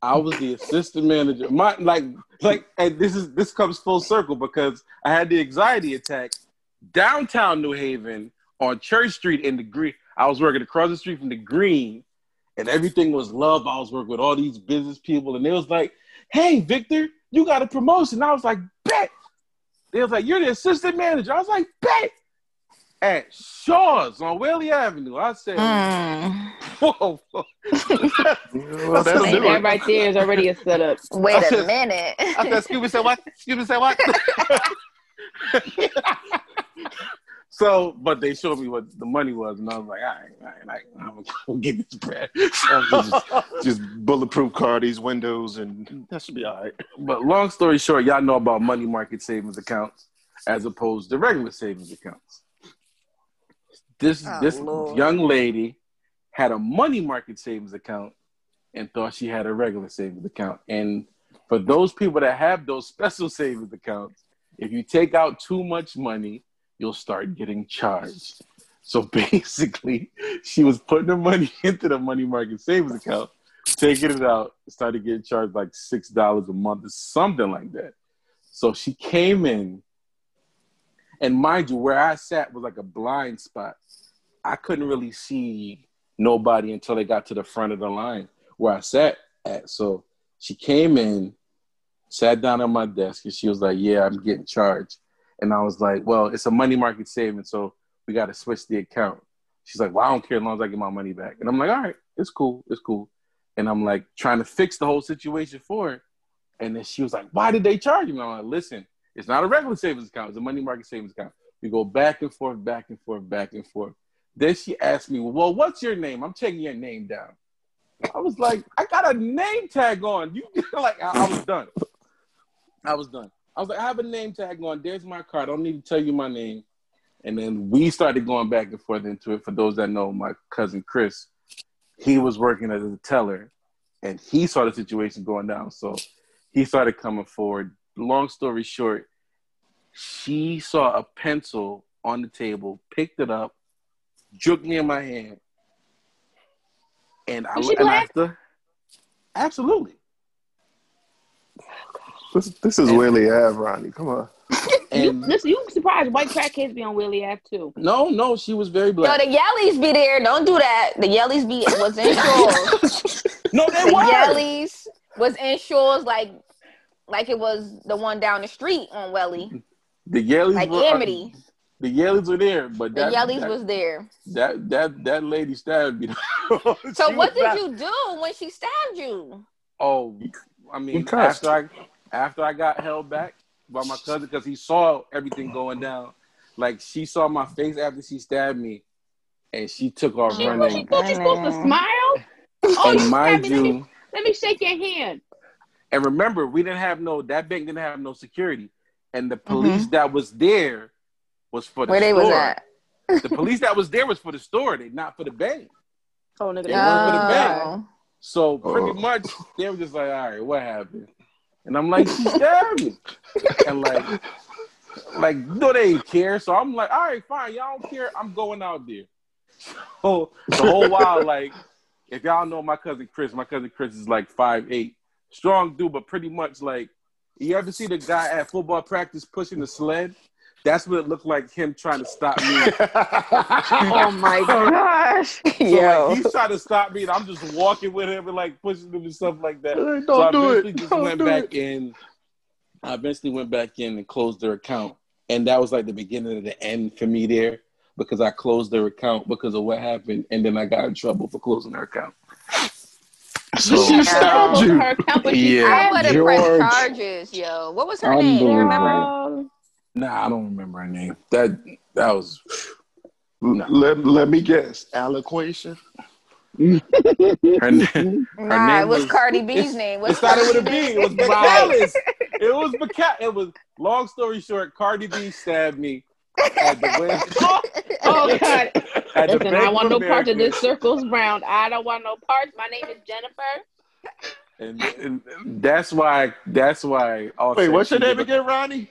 I was the assistant manager. My like like and this is this comes full circle because I had the anxiety attack downtown New Haven on Church Street in the green. I was working across the street from the green, and everything was love. I was working with all these business people, and they was like, "Hey, Victor, you got a promotion." I was like, "Bet." They was like, "You're the assistant manager." I was like, "Bet." At Shaw's on Whalley Avenue. I said, Mm. "Whoa, whoa." Well, that'll Like, do that it. right there is already a setup. Wait I a said- minute. I said, Scooby said what? Scooby said what? so, but they showed me what the money was, and I was like, all right, all right, all right I'm gonna get this bread. just, just bulletproof car, these windows, and that should be all right. but long story short, y'all know about money market savings accounts as opposed to regular savings accounts. This Oh, this Lord. young lady had a money market savings account and thought she had a regular savings account. And for those people that have those special savings accounts, if you take out too much money, you'll start getting charged. So basically, she was putting her money into the money market savings account, taking it out, started getting charged like six dollars a month or something like that. So she came in, and mind you, where I sat was like a blind spot. I couldn't really see nobody until they got to the front of the line where I sat at. So she came in, sat down at my desk, and she was like, "Yeah, I'm getting charged." And I was like, "Well, it's a money market savings, so we got to switch the account." She's like, "Well, I don't care as long as I get my money back." And I'm like, "All right, it's cool, it's cool." And I'm like trying to fix the whole situation for her. And then she was like, "Why did they charge me?" I'm like, "Listen, it's not a regular savings account; it's a money market savings account." We go back and forth, back and forth, back and forth. Then she asked me, "Well, what's your name?" I'm taking your name down. I was like, "I got a name tag on." You like, I, I was done. I was done. I was like, "I have a name tag on. There's my card. I don't need to tell you my name." And then we started going back and forth into it. For those that know, my cousin Chris, he was working as a teller, and he saw the situation going down. So he started coming forward. Long story short, she saw a pencil on the table, picked it up, jerked me in my hand, and I Was she and I absolutely. This, this is Willie Ave, Ronnie. Come on. You, listen, you surprised white crackheads be on Willie Ave too. no, no, she was very Yo, black. the Yellies be there. Don't do that. The Yellies be was in Shores. no, they the were. Yellies was in Shores like like it was the one down the street on Whalley. The Yellies Like were uh, Amity. The Yellies were there, but The that, Yellies that, was there. that that that lady stabbed me. So what did not- you do when she stabbed you? Oh, I mean, after I after I got held back by my cousin because he saw everything going down. Like she saw my face after she stabbed me, and she took off She, what, she running. thought you supposed to smile. Oh, And you mind stabbed me. Let me, let me shake your hand. and remember, we didn't have no that bank didn't have no security, and the mm-hmm. police that was there was for the Where they store. was at? The police that was there was for the store, they not for the bank. Oh, nigga, They weren't for the bank. Oh. So pretty Oh. much they were just like, all right, what happened? And I'm like, she stabbed me. and like, like, no, they didn't care. So I'm like, all right, fine, y'all don't care. I'm going out there. So the whole while, like, if y'all know my cousin Chris, my cousin Chris is like five eight, strong dude, but pretty much like, you ever see the guy at football practice pushing the sled? That's what it looked like him trying to stop me. Oh my gosh. So Yo. like he's trying to stop me, and I'm just walking with him and like pushing him and stuff like that. Don't so I do eventually it. just Don't went do back it. in. I eventually went back in and closed their account, and that was like the beginning of the end for me there because I closed their account because of what happened, and then I got in trouble for closing their account. So She stabbed you. Her account, but she Yeah. I stabbed would have pressed charges, yo. What was her name? You Unbelievable. remember? Nah, I don't remember her name. That that was Let, let me guess. Alloquation. her name. Nah, name it was, was- Cardi B's it's- name. It What's started with a Cardi B. B's It was name? It was Bacal. It was. Long story short, Cardi B stabbed me at the West. oh, oh God. At the Listen, Bank I want of no part of this circles round. I don't want no parts. My name is Jennifer. And, and that's why. That's why. Offset Wait, what's your name again, Ronnie?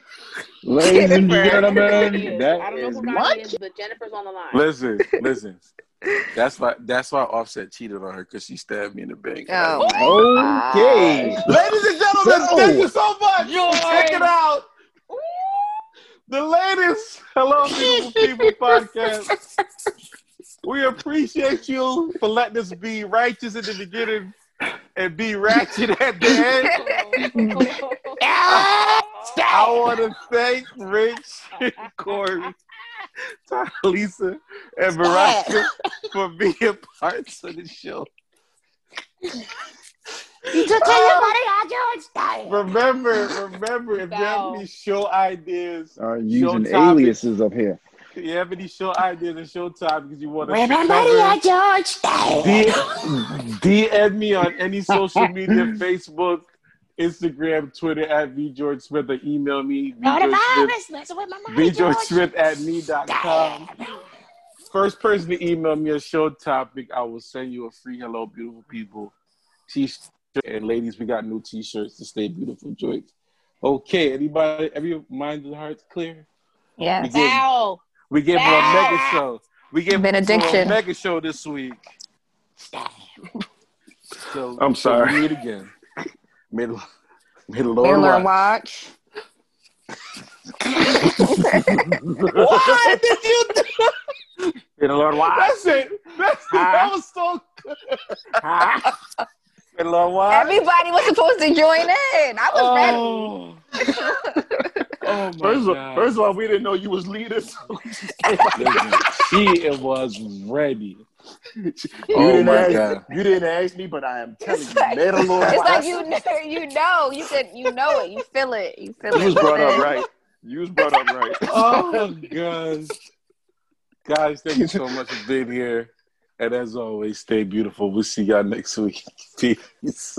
Ladies and Jennifer. gentlemen, I don't that know is who Ronnie but Jennifer's on the line. Listen, listen. That's why. That's why Offset cheated on her because she stabbed me in the bank. Oh okay. gosh. Ladies and gentlemen, So- thank you so much. George. Check it out. The latest Hello Beautiful People podcast. We appreciate you for letting us be righteous in the beginning and be ratchet at the end. Ah! I want to thank Rich, and Corey, Lisa, and Veronica for being parts of the show. You took everybody out George style. Remember, remember, if you have any show ideas, Are using Show topic. aliases up here. if you have any show ideas and show topics you want to Everybody out George style. DM me on any social media, Facebook, Instagram, Twitter at V George Smith, or email me Not a VGeorge Smith, virus messing with my George. Smith at me.com. First person to email me a show topic, I will send you a free Hello Beautiful People t-shirt. And ladies, we got new t-shirts to stay beautiful, Joy. Okay, anybody, every mind and hearts clear? Yeah. We gave, Ow. we gave her a mega show. We gave her a Benediction. mega show this week. So I'm sorry. we meet again. May Middle may the Miller Lord watch. watch. What did you do? May the Lord watch. That's it. That's it. That was so good. May the Lord watch. Everybody was supposed to join in. I was ready. Oh. oh my First of, all, God. first of all, we didn't know you was leader. So Listen, she was ready. You, Oh didn't my ask, God. you didn't ask me, but I am telling It's you, like- may Lord It's like you know, you know, you can, you know it, you feel it, you feel it. You was brought up right. You was brought up right. Oh gosh. Guys, thank you so much for being here. And as always, stay beautiful. We'll see y'all next week. Peace.